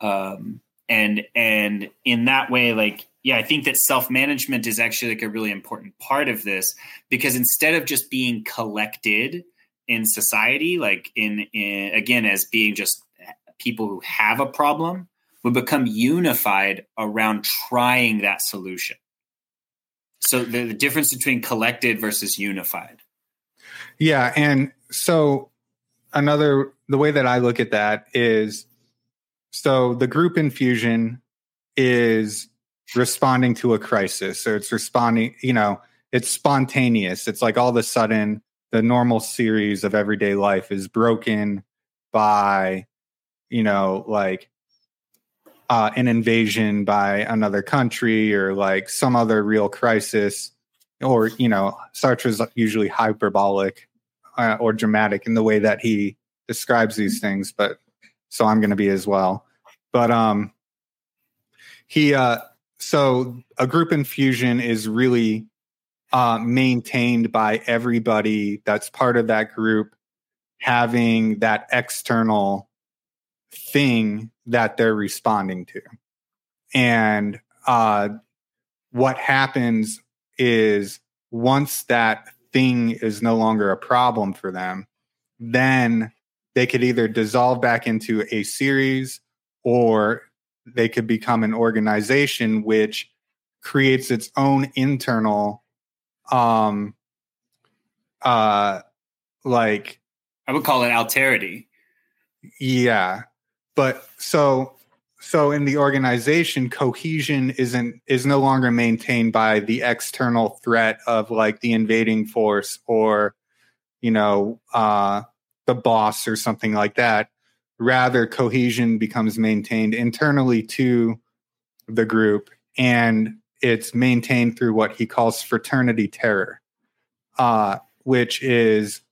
Um, and and in that way, like yeah, I think that self management is actually like a really important part of this because instead of just being collected in society, like in, in again as being just people who have a problem would become unified around trying that solution. So the, the difference between collected versus unified. Yeah, and so another the way that I look at that is so the group-in-fusion is responding to a crisis So it's responding, you know, it's spontaneous. It's like all of a sudden the normal series of everyday life is broken by you know, like uh, an invasion by another country or like some other real crisis, or you know, Sartre is usually hyperbolic uh, or dramatic in the way that he describes these things, but so I'm going to be as well. But um, he uh, so a group-in-fusion is really uh, maintained by everybody that's part of that group having that external thing that they're responding to. And uh, what happens is once that thing is no longer a problem for them, then they could either dissolve back into a series or they could become an organization which creates its own internal um uh like i would call it alterity yeah but so so in the organization cohesion isn't is no longer maintained by the external threat of like the invading force or you know uh the boss or something like that. Rather cohesion becomes maintained internally to the group and it's maintained through what he calls fraternity terror uh which is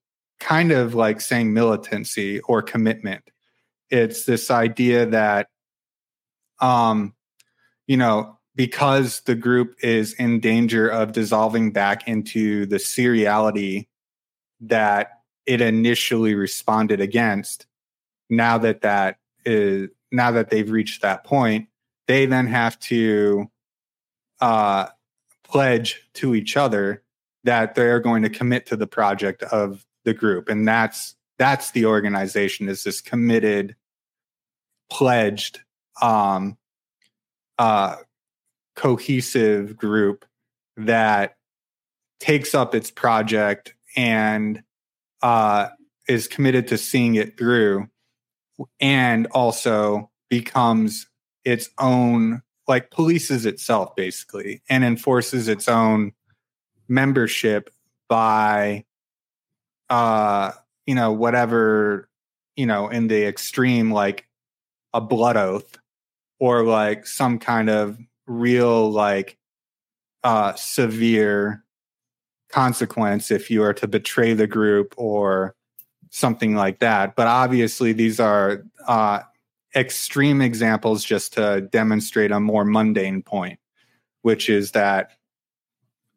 kind of like saying militancy or commitment it's this idea that um you know because the group is in danger of dissolving back into the seriality that it initially responded against now that that is now that they've reached that point they then have to uh pledge to each other that they're going to commit to the project of the group. And that's that's the organization is this committed pledged um uh cohesive group that takes up its project and uh, is committed to seeing it through and also becomes its own like polices itself basically and enforces its own membership by uh you know whatever you know in the extreme like a blood oath or like some kind of real like uh severe consequence if you are to betray the group or something like that. But obviously these are uh extreme examples just to demonstrate a more mundane point which is that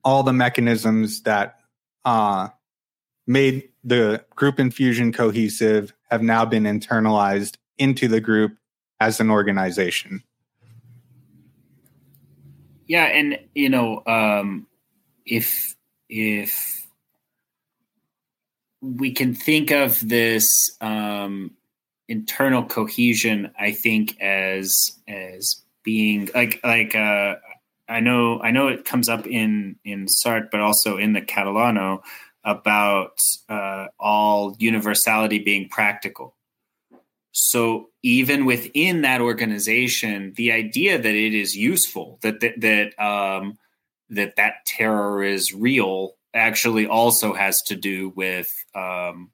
all the mechanisms that uh, made the group-in-fusion cohesive have now been internalized into the group as an organization. Yeah, and you know, um, if if we can think of this um, internal cohesion, I think as as being like like uh, I know I know it comes up in in Sartre, but also in the Catalano about uh, all universality being practical. So even within that organization, the idea that it is useful, that that that um, that, that terror is real, actually also has to do with um,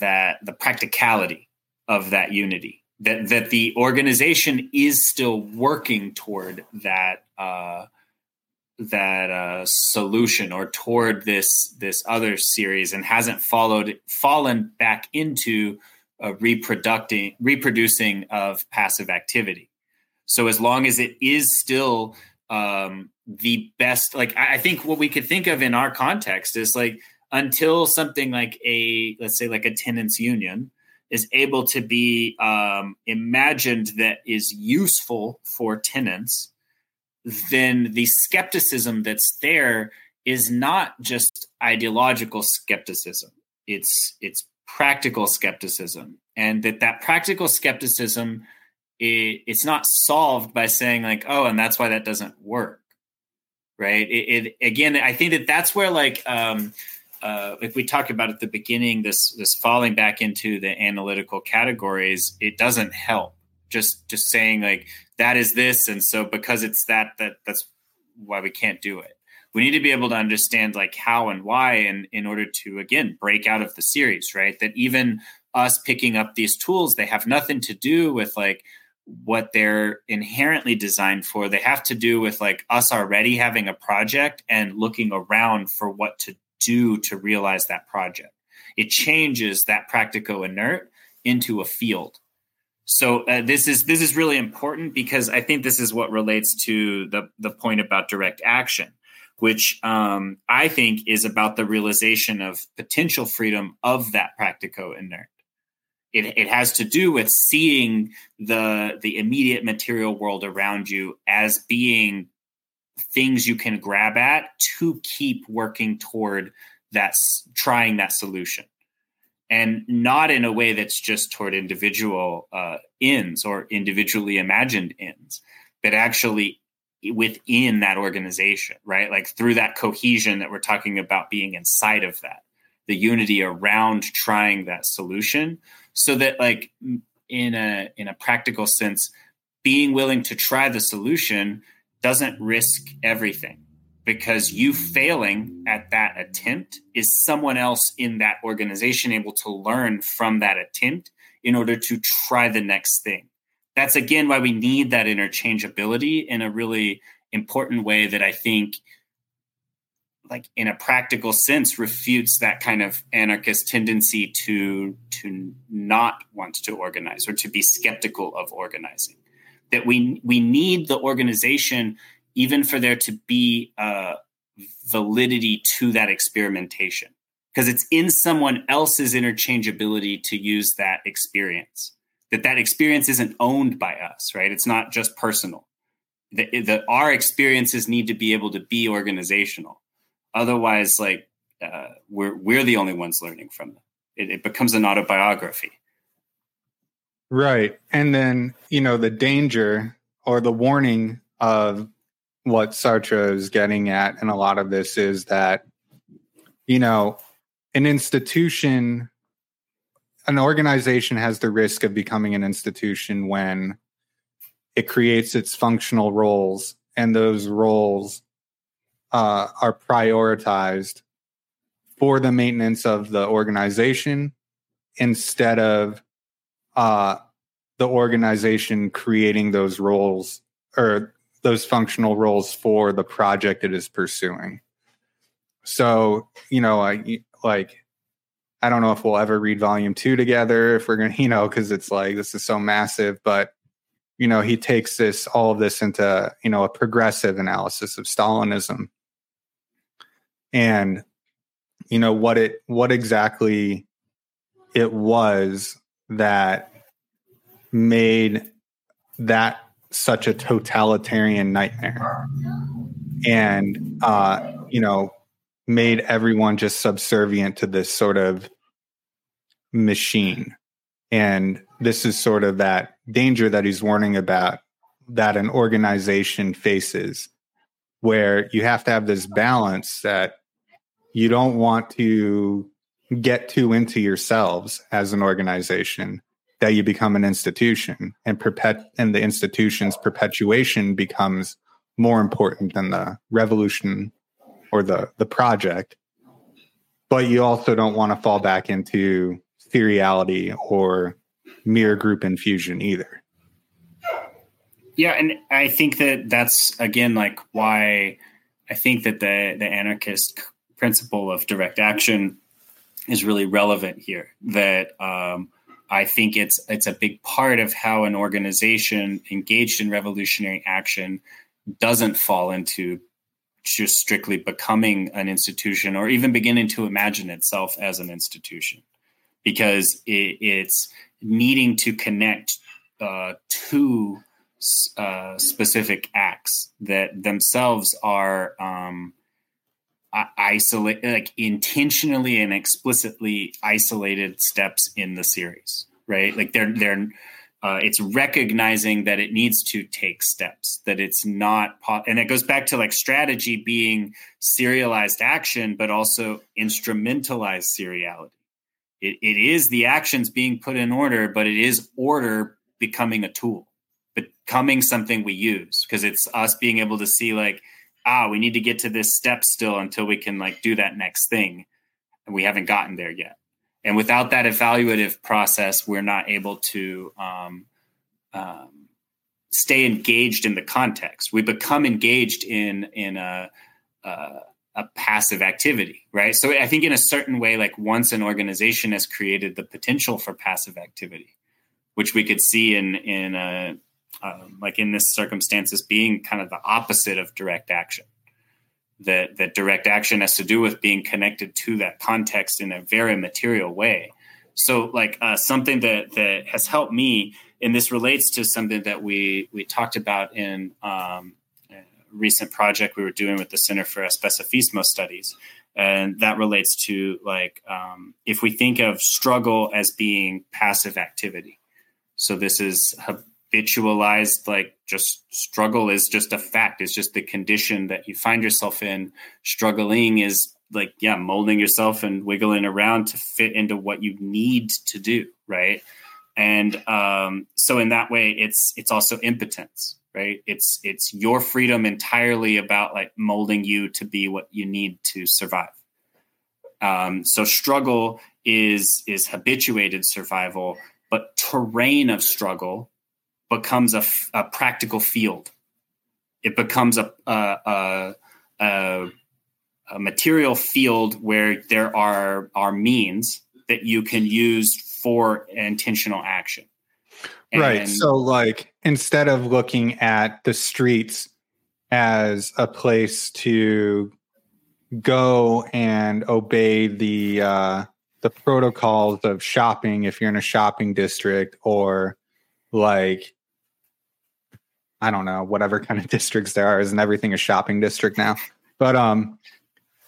that the practicality of that unity that that the organization is still working toward that uh, that uh, solution or toward this this other series and hasn't followed fallen back into a reproducing reproducing of passive activity. So as long as it is still um, the best, like I, I think what we could think of in our context is like until something like a let's say like a tenants union is able to be um, imagined that is useful for tenants, then the skepticism that's there is not just ideological skepticism. It's it's practical skepticism, and that that practical skepticism it, it's not solved by saying like, oh, and that's why that doesn't work, right? It, it again, I think that that's where like um, uh, if we talk about at the beginning this this falling back into the analytical categories, it doesn't help. Just just saying like that is this, and so because it's that that that's why we can't do it. We need to be able to understand like how and why, and in order to again break out of the series, right? That even us picking up these tools, they have nothing to do with like what they're inherently designed for. They have to do with like us already having a project and looking around for what to do to realize that project. It changes that practico inert into a field. So uh, this is this is really important because I think this is what relates to the the point about direct action, which um, I think is about the realization of potential freedom of that practico inert. It, it has to do with seeing the the immediate material world around you as being things you can grab at to keep working toward that trying that solution and not in a way that's just toward individual uh, ends or individually imagined ends but actually within that organization right? Like through that cohesion that we're talking about being inside of that the unity around trying that solution so that like in a in a practical sense being willing to try the solution doesn't risk everything because you failing at that attempt is someone else in that organization able to learn from that attempt in order to try the next thing. That's again why we need that interchangeability in a really important way that I think like in a practical sense refutes that kind of anarchist tendency to to not want to organize or to be skeptical of organizing that we we need the organization even for there to be a validity to that experimentation because it's in someone else's interchangeability to use that experience that that experience isn't owned by us right? It's not just personal. That, our experiences need to be able to be organizational. Otherwise like uh, we're we're the only ones learning from them. It, it becomes an autobiography. Right. And then, you know, the danger or the warning of what Sartre is getting at and a lot of this is that you know an institution an organization has the risk of becoming an institution when it creates its functional roles and those roles uh, are prioritized for the maintenance of the organization instead of uh, the organization creating those roles or those functional roles for the project it is pursuing. So, you know, I like I don't know if we'll ever read volume 2 together if we're going to, you know, cuz it's like this is so massive, but you know, he takes this all of this into, you know, a progressive analysis of Stalinism. And you know what it what exactly it was that made that such a totalitarian nightmare. And uh you know made everyone just subservient to this sort of machine. And this is sort of that danger that he's warning about that an organization faces where you have to have this balance that you don't want to get too into yourselves as an organization that you become an institution and perpet and the institution's perpetuation becomes more important than the revolution or the the project but you also don't want to fall back into seriality or mere group-in-fusion either yeah and i think that that's again like why i think that the the anarchist principle of direct action is really relevant here. That um, I think it's it's a big part of how an organization engaged in revolutionary action doesn't fall into just strictly becoming an institution or even beginning to imagine itself as an institution. Because it, it's needing to connect uh, to uh, specific acts that themselves are um, isolate like intentionally and explicitly isolated steps in the series right? Like they're they're uh, it's recognizing that it needs to take steps that it's not po- and it goes back to like strategy being serialized action but also instrumentalized seriality. It, it is the actions being put in order but it is order becoming a tool becoming something we use because it's us being able to see like ah, we need to get to this step still until we can like do that next thing. And we haven't gotten there yet. And without that evaluative process, we're not able to um, um, stay engaged in the context. We become engaged in in a, a, a passive activity, right? So I think in a certain way, like once an organization has created the potential for passive activity, which we could see in in a um, like in this circumstance, circumstances being kind of the opposite of direct action. That that direct action has to do with being connected to that context in a very material way. So like uh, something that that has helped me and this relates to something that we we talked about in um, recent project we were doing with the center for especifismo studies. And that relates to like um, if we think of struggle as being passive activity. So this is habitualized like just struggle is just a fact. It's just the condition that you find yourself in. Struggling is like yeah molding yourself and wiggling around to fit into what you need to do right? And um, so in that way it's it's also impotence right? It's it's your freedom entirely about like molding you to be what you need to survive. Um, so struggle is is habituated survival but terrain of struggle becomes a, a practical field. It becomes a, a, a, a material field where there are are means that you can use for intentional action. And right. So, like, instead of looking at the streets as a place to go and obey the uh, the protocols of shopping, if you're in a shopping district, or like I don't know, whatever kind of districts there are, isn't everything a shopping district now? But um,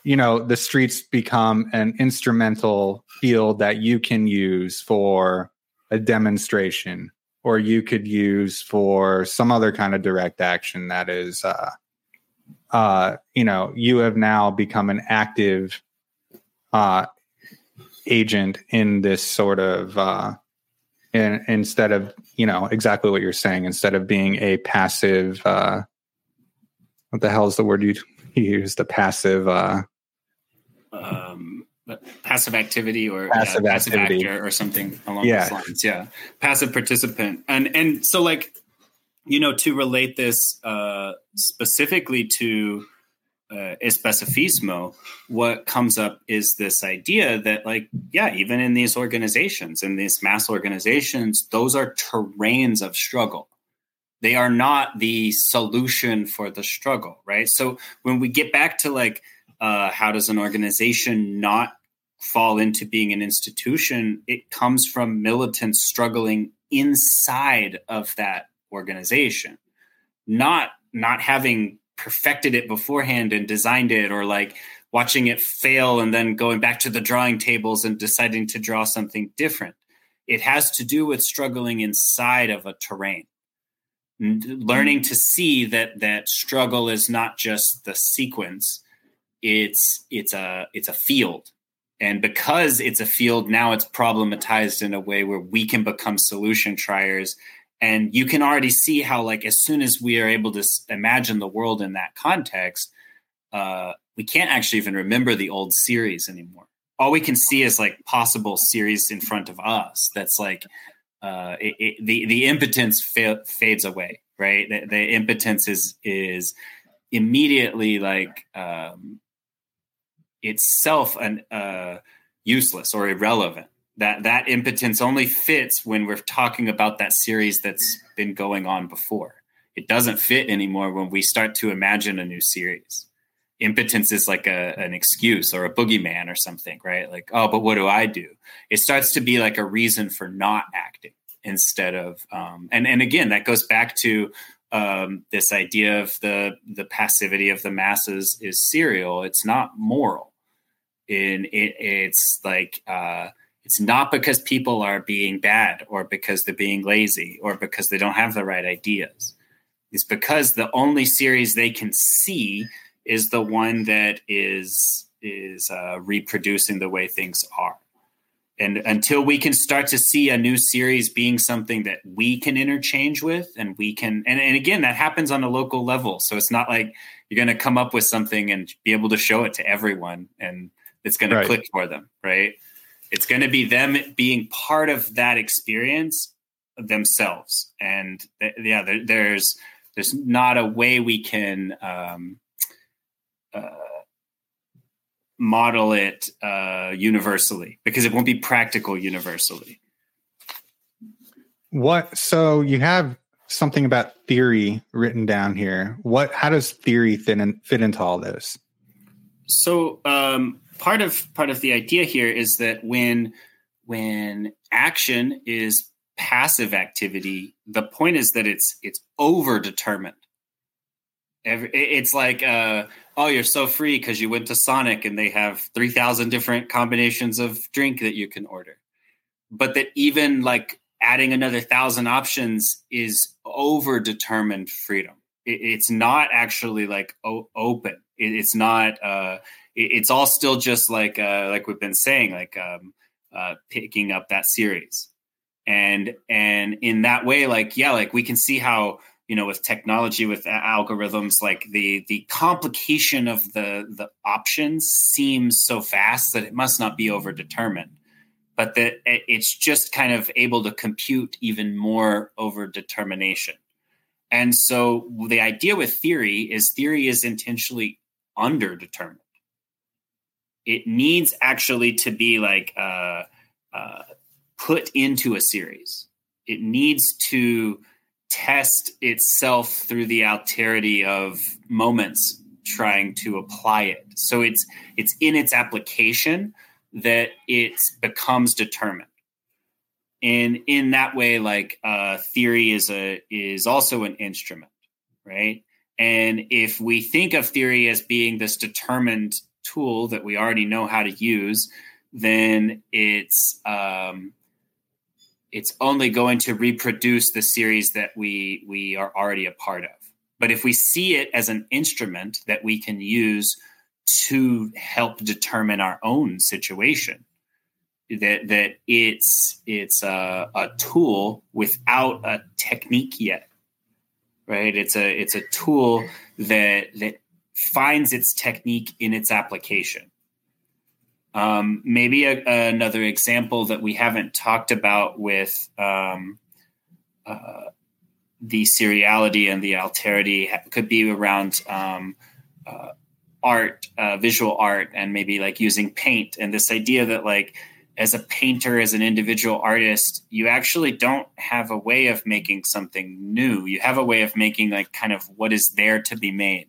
you know, the streets become an instrumental field that you can use for a demonstration or you could use for some other kind of direct action that is uh, uh, you know, you have now become an active uh, agent in this sort of, uh, in, instead of, you know, exactly what you're saying, instead of being a passive, uh, what the hell is the word you, you used? The passive, uh, um, passive activity or passive, yeah, passive activity. actor or something along Yeah. those lines. Yeah, passive participant, and and so like you know to relate this uh, specifically to uh, especificismo, what comes up is this idea that like yeah, even in these organizations, in these mass organizations, those are terrains of struggle. They are not the solution for the struggle, right? So when we get back to like uh, how does an organization not fall into being an institution? It comes from militants struggling inside of that organization, not not having perfected it beforehand and designed it, or like watching it fail and then going back to the drawing tables and deciding to draw something different. It has to do with struggling inside of a terrain learning to see that that struggle is not just the sequence it's it's a it's a field and because it's a field now it's problematized in a way where we can become solution triers and you can already see how like as soon as we are able to imagine the world in that context uh, we can't actually even remember the old series anymore all we can see is like possible series in front of us that's like uh, it, it, the the impotence fa- fades away right the, the impotence is is immediately like um, itself an uh, useless or irrelevant. That that impotence only fits when we're talking about that series that's been going on before. It doesn't fit anymore when we start to imagine a new series. Impotence is like a, an excuse or a boogeyman or something, right? Like, oh, but what do I do? It starts to be like a reason for not acting instead of, um, and and again, that goes back to um, this idea of the the passivity of the masses is serial. It's not moral in it, it's like uh, it's not because people are being bad or because they're being lazy or because they don't have the right ideas it's because the only series they can see is the one that is is uh, reproducing the way things are and until we can start to see a new series being something that we can interchange with and we can and, and again that happens on a local level so it's not like you're going to come up with something and be able to show it to everyone and it's going Right. to click for them, right? It's going to be them being part of that experience themselves, and th- yeah, there, there's there's not a way we can um, uh, model it uh, universally because it won't be practical universally. What? So you have something about theory written down here. What? How does theory fit in, fit into all this? so um, part of part of the idea here is that when when action is passive activity, the point is that it's it's over determined. It's like, uh, oh, you're so free because you went to Sonic and they have three thousand different combinations of drink that you can order. But that even like adding another thousand options is over determined freedom. It, it's not actually like open. It, it's not. Uh, it's all still just like uh, like we've been saying, like um, uh, picking up that series, and and in that way, like yeah, like we can see how you know with technology with algorithms, like the the complication of the the options seems so fast that it must not be overdetermined but that it's just kind of able to compute even more over determination. And so the idea with theory is theory is intentionally underdetermined. It needs actually to be like uh, uh, put into a series. It needs to test itself through the alterity of moments trying to apply it. So it's it's in its application that it becomes determined and in that way like uh, theory is a is also an instrument right and if we think of theory as being this determined tool that we already know how to use then it's um, it's only going to reproduce the series that we we are already a part of But if we see it as an instrument that we can use to help determine our own situation, that that it's it's a, a tool without a technique yet, right? It's a it's a tool that that finds its technique in its application. Um, maybe a, another example that we haven't talked about with um, uh, the seriality and the alterity could be around um, uh, art, uh, visual art, and maybe like using paint and this idea that like as a painter, as an individual artist, you actually don't have a way of making something new. You have a way of making like kind of what is there to be made.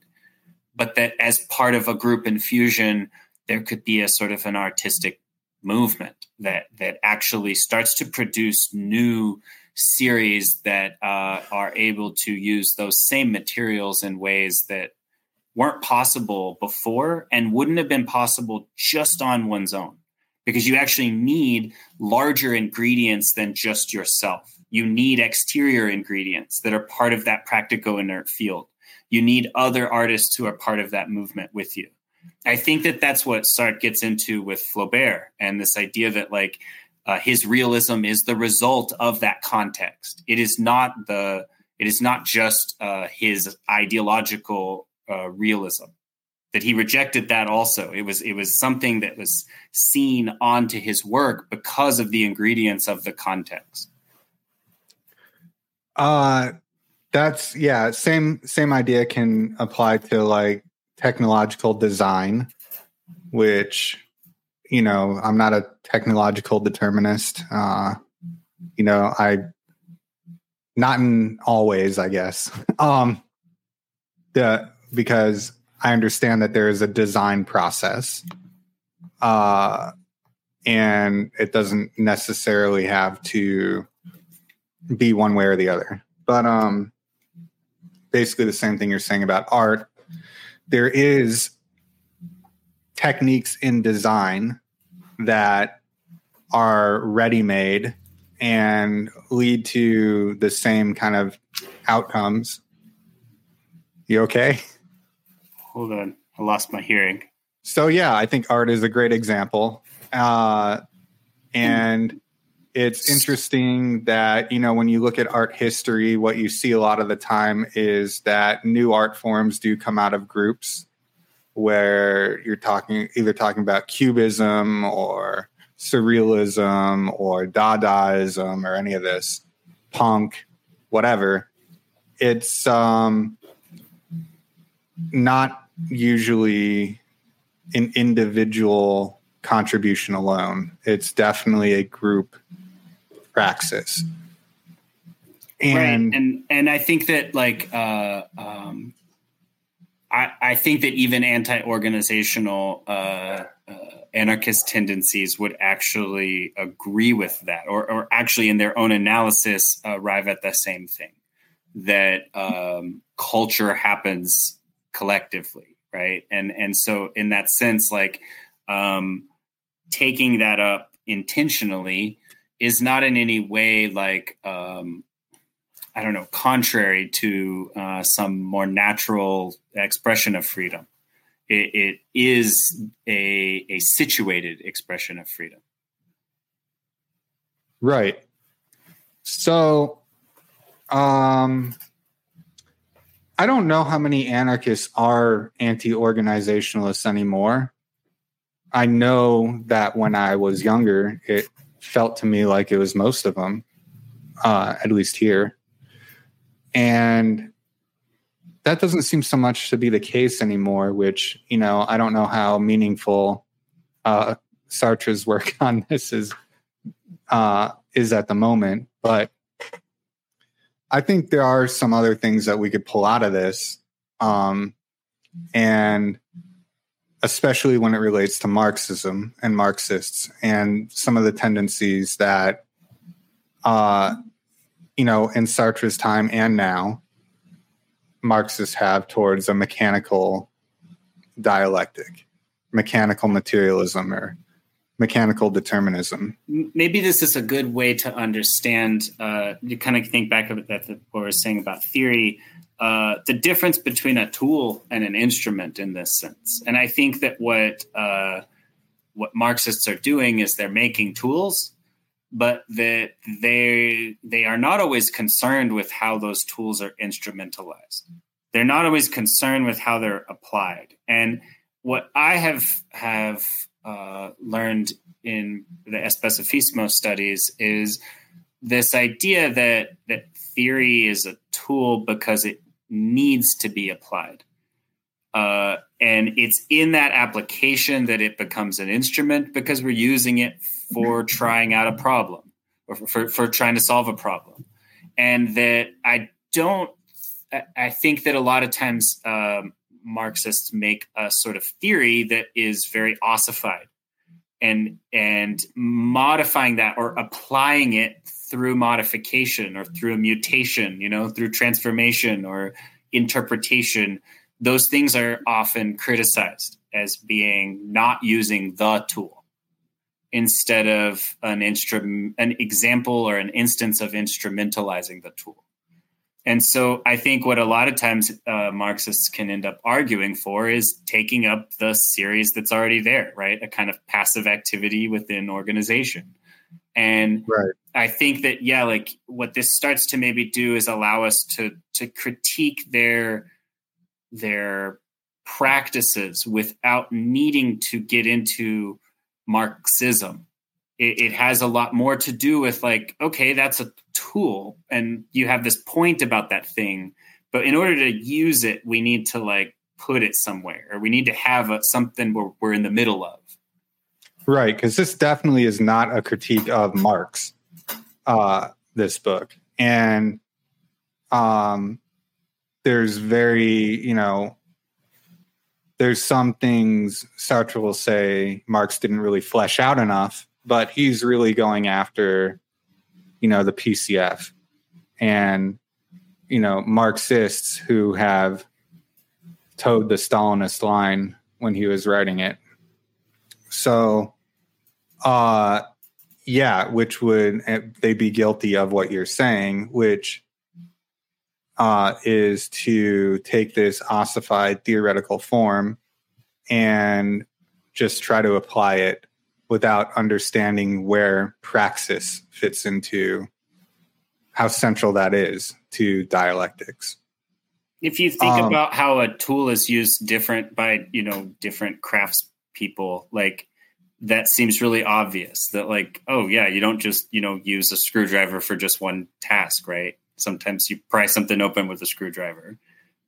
But that as part of a group-in-fusion, there could be a sort of an artistic movement that that actually starts to produce new series that uh, are able to use those same materials in ways that weren't possible before and wouldn't have been possible just on one's own because you actually need larger ingredients than just yourself. You need exterior ingredients that are part of that practical inert field. You need other artists who are part of that movement with you. I think that that's what Sartre gets into with Flaubert and this idea that like uh, his realism is the result of that context. It is not the it is not just uh, his ideological uh, realism that he rejected that also. It was it was something that was seen onto his work because of the ingredients of the context. Uh that's yeah, same same idea can apply to like technological design, which you know, I'm not a technological determinist. Uh you know, I not in all ways, I guess. um the because I understand that there is a design process, uh, and it doesn't necessarily have to be one way or the other. But um, basically, the same thing you're saying about art. There is techniques in design that are ready made and lead to the same kind of outcomes. You okay? hold on. I lost my hearing. So yeah, I think art is a great example. Uh, and it's interesting that, you know, when you look at art history, what you see a lot of the time is that new art forms do come out of groups where you're talking either talking about cubism or surrealism or dadaism or any of this punk whatever it's um not usually an individual contribution alone. It's definitely a group praxis. And right. and and I think that like uh, um, I I think that even anti-organizational uh, uh, anarchist tendencies would actually agree with that, or or actually in their own analysis arrive at the same thing that um, culture happens collectively right and and so in that sense like um taking that up intentionally is not in any way like um i don't know contrary to uh, some more natural expression of freedom. It, it is a a situated expression of freedom. Right. So um I don't know how many anarchists are anti-organizationalists anymore. I know that when I was younger, it felt to me like it was most of them, uh, at least here. And that doesn't seem so much to be the case anymore, which, you know, I don't know how meaningful uh, Sartre's work on this is uh, is at the moment, but I think there are some other things that we could pull out of this. Um, and especially when it relates to Marxism and Marxists and some of the tendencies that, uh, you know, in Sartre's time and now, Marxists have towards a mechanical dialectic, mechanical materialism, or mechanical determinism. Maybe this is a good way to understand. Uh, you kind of think back of that what we're saying about theory. Uh, the difference between a tool and an instrument in this sense, and I think that what uh, what Marxists are doing is they're making tools, but that they they are not always concerned with how those tools are instrumentalized. They're not always concerned with how they're applied. And what I have have uh, learned in the Especifismo studies is this idea that that theory is a tool because it needs to be applied. Uh, and it's in that application that it becomes an instrument because we're using it for trying out a problem or for, for, for trying to solve a problem. And that I don't, I think that a lot of times um, Marxists make a sort of theory that is very ossified and and modifying that or applying it through modification or through a mutation, you know, through transformation or interpretation, those things are often criticized as being not using the tool instead of an instrument an example or an instance of instrumentalizing the tool. And so I think what a lot of times uh, Marxists can end up arguing for is taking up the series that's already there, right? A kind of passive activity within organization. And right. I think that yeah, like what this starts to maybe do is allow us to to critique their their practices without needing to get into Marxism it, it, has a lot more to do with like okay that's a tool and you have this point about that thing but in order to use it we need to like put it somewhere or we need to have a, something where we're in the middle of right because this definitely is not a critique of marx uh, this book and um there's very you know there's some things Sartre will say Marx didn't really flesh out enough but he's really going after, you know, the PCF and, you know, Marxists who have toed the Stalinist line when he was writing it. So, uh, yeah, which would eh, they be guilty of what you're saying, which uh, is to take this ossified theoretical form and just try to apply it without understanding where praxis fits into how central that is to dialectics. If you think um, about how a tool is used different by, you know, different crafts people, like that seems really obvious that like, oh yeah, you don't just, you know, use a screwdriver for just one task, right? Sometimes you pry something open with a screwdriver,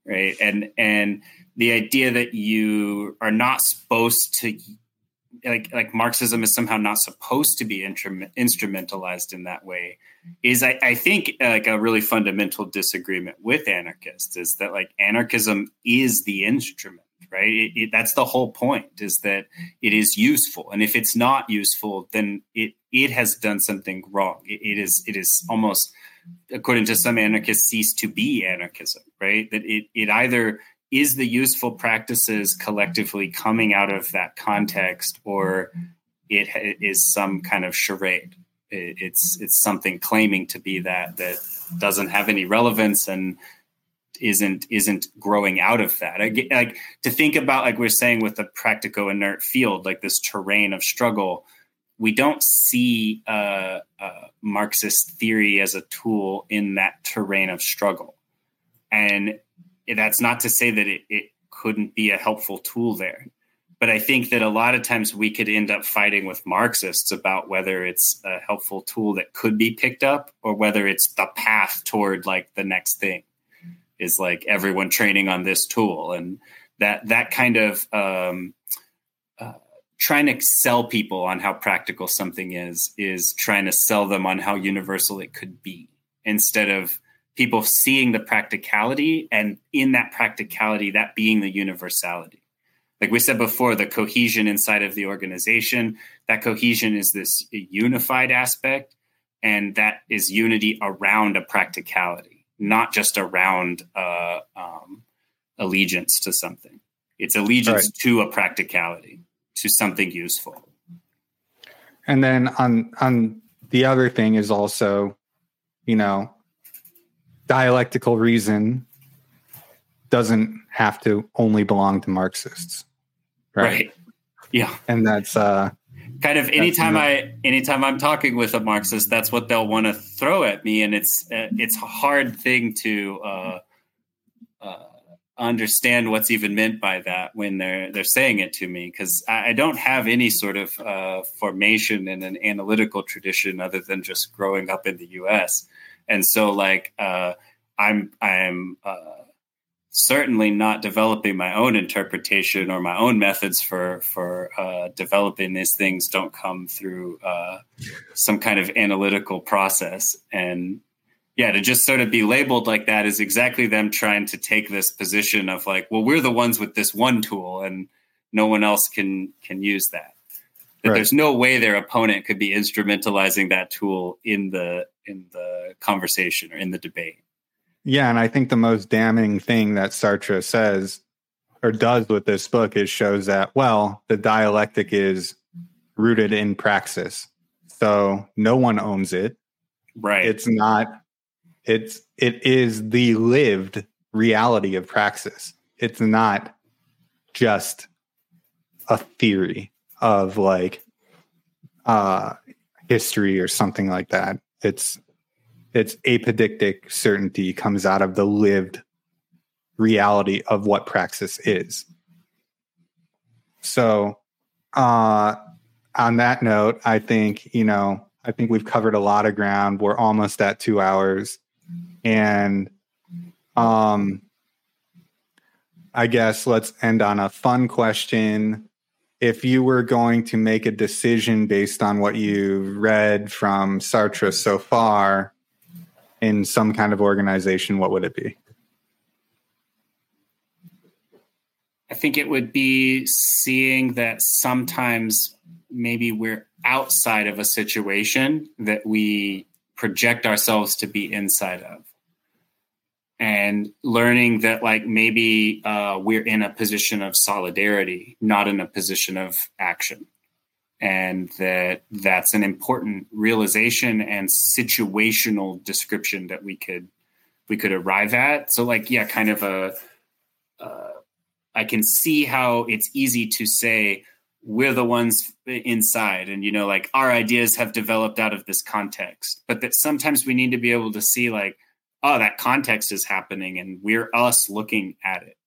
right? And and the idea that you are not supposed to like like Marxism is somehow not supposed to be intru- instrumentalized in that way is I, I think uh, like a really fundamental disagreement with anarchists is that like anarchism is the instrument right? It, it, that's the whole point is that it is useful. And if it's not useful then it it has done something wrong. It, it is it is almost according to some anarchists cease to be anarchism right? That it it either is the useful practices collectively coming out of that context or it is some kind of charade. It's it's something claiming to be that that doesn't have any relevance and isn't isn't growing out of that. I get, like to think about like we're saying with the practico inert field like this terrain of struggle we don't see uh, uh, marxist theory as a tool in that terrain of struggle. And that's not to say that it, it couldn't be a helpful tool there. But I think that a lot of times we could end up fighting with Marxists about whether it's a helpful tool that could be picked up or whether it's the path toward like the next thing is like everyone training on this tool. And that that kind of um, uh, trying to sell people on how practical something is is trying to sell them on how universal it could be instead of people seeing the practicality and in that practicality that being the universality. Like we said before the cohesion inside of the organization that cohesion is this unified aspect and that is unity around a practicality not just around uh, um, allegiance to something it's allegiance right. to a practicality to something useful And then on on the other thing is also, you know, dialectical reason doesn't have to only belong to Marxists. Right. right. Yeah. And that's uh kind of anytime I anytime I'm talking with a Marxist, that's what they'll want to throw at me, and it's uh, it's a hard thing to uh, uh, understand what's even meant by that when they're they're saying it to me because I, I, don't have any sort of uh, formation in an analytical tradition other than just growing up in the U.S. And so, like, uh, I'm I'm uh, certainly not developing my own interpretation or my own methods for for uh, developing these things don't come through uh, some kind of analytical process. And yeah to just sort of be labeled like that is exactly them trying to take this position of like well we're the ones with this one tool and no one else can can use that. That right. there's no way their opponent could be instrumentalizing that tool in the in the conversation or in the debate yeah, and I think the most damning thing that Sartre says or does with this book is shows that well, the dialectic is rooted in praxis. So no one owns it. Right. It's not it's it is the lived reality of praxis. It's not just a theory of like uh history or something like that. It's its apodictic certainty comes out of the lived reality of what praxis is. So, uh, on that note, I think, you know, I think we've covered a lot of ground. We're almost at two hours. And um, I guess let's end on a fun question. If you were going to make a decision based on what you've read from Sartre so far, in some kind of organization, what would it be? I think it would be seeing that sometimes maybe we're outside of a situation that we project ourselves to be inside of. And learning that, like, maybe uh, we're in a position of solidarity, not in a position of action and that that's an important realization and situational description that we could we could arrive at. So like yeah kind of a uh, I can see how it's easy to say we're the ones inside and you know like our ideas have developed out of this context. But that sometimes we need to be able to see like oh that context is happening and we're us looking at it.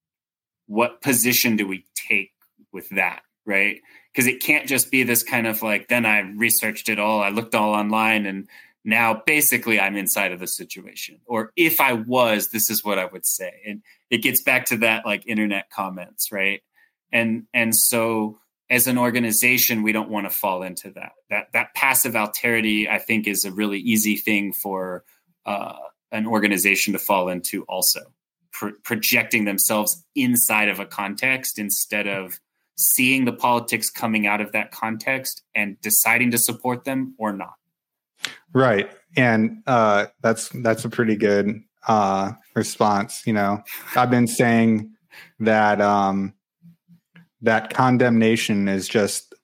What position do we take with that right because it can't just be this kind of like then i researched it all i looked all online and now basically i'm inside of the situation. Or if i was this is what i would say. And it gets back to that like internet comments right? And and so as an organization we don't want to fall into that. That that passive alterity i think is a really easy thing for uh, an organization to fall into also. Pro- projecting themselves inside of a context instead of seeing the politics coming out of that context and deciding to support them or not. Right. And uh, that's that's a pretty good uh, response. You know, I've been saying that um, that condemnation is just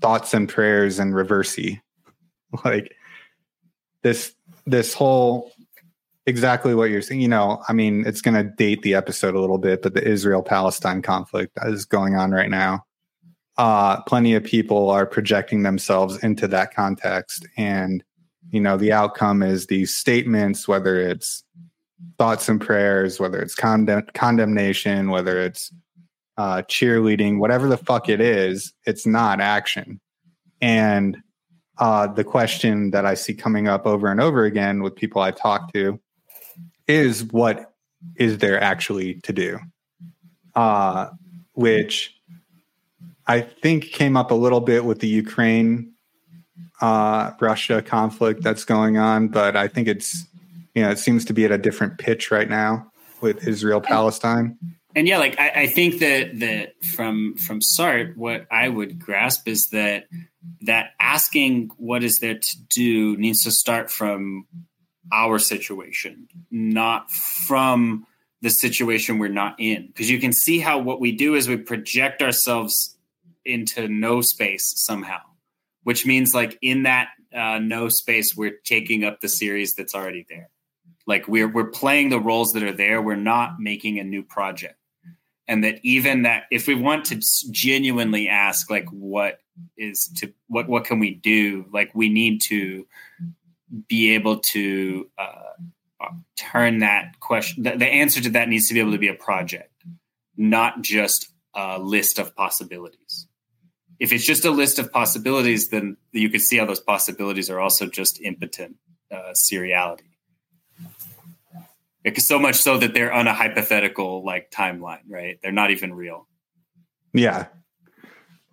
thoughts and prayers and reversey. Like this this whole exactly what you're saying. You know, I mean, it's going to date the episode a little bit, but the Israel Palestine conflict is going on right now. Uh, plenty of people are projecting themselves into that context. And, you know, the outcome is these statements, whether it's thoughts and prayers, whether it's condemn- condemnation, whether it's uh, cheerleading, whatever the fuck it is, it's not action. And uh, the question that I see coming up over and over again with people I talk to is what is there actually to do? Uh, which I think came up a little bit with the Ukraine uh, Russia conflict that's going on, but I think it's you know it seems to be at a different pitch right now with Israel Palestine. And yeah, like I, I think that that from from Sartre, what I would grasp is that that asking what is there to do needs to start from our situation, not from the situation we're not in. Because you can see how what we do is we project ourselves into no space somehow. which means like in that uh, no space, we're taking up the series that's already there. Like we're we're playing the roles that are there. We're not making a new project, and that even that if we want to genuinely ask like what is to what what can we do, like we need to be able to uh, turn that question. The, the answer to that needs to be able to be a project, not just a list of possibilities if it's just a list of possibilities, then you could see how those possibilities are also just impotent uh, seriality. It's so much so that they're on a hypothetical like timeline, right? They're not even real. Yeah.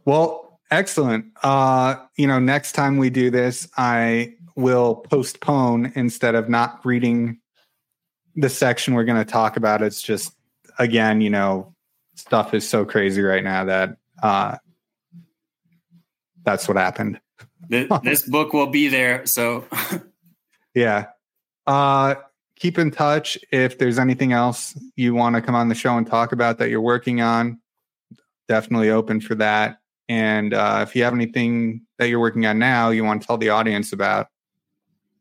Well, excellent. Uh, you know, next time we do this, I will postpone instead of not reading the section we're going to talk about. It's just again, you know, stuff is so crazy right now that uh, that's what happened. this book will be there. So, yeah. Uh, keep in touch if there's anything else you want to come on the show and talk about that you're working on. Definitely open for that. And uh, if you have anything that you're working on now, you want to tell the audience about.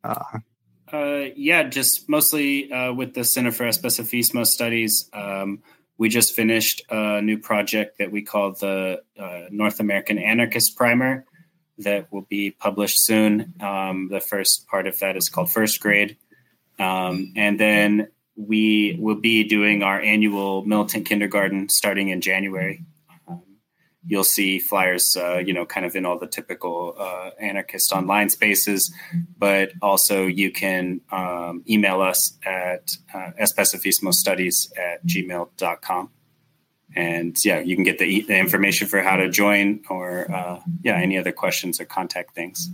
Uh, uh, yeah, just mostly uh, with the Center for Especifismo Studies. Um, we just finished a new project that we call the uh, North American Anarchist Primer that will be published soon. Um, the first part of that is called First Grade. Um, and then we will be doing our annual militant kindergarten starting in January you'll see flyers, uh, you know, kind of in all the typical uh, anarchist online spaces. But also, you can um, email us at uh, especifismostudies at gmail.com. And yeah, you can get the, the information for how to join or, uh, yeah, any other questions or contact things.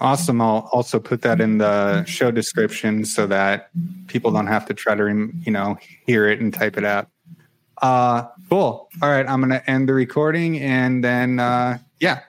Awesome. I'll also put that in the show description so that people don't have to try to, you know, hear it and type it out. Uh, cool. All right. I'm going to end the recording and then, uh, yeah,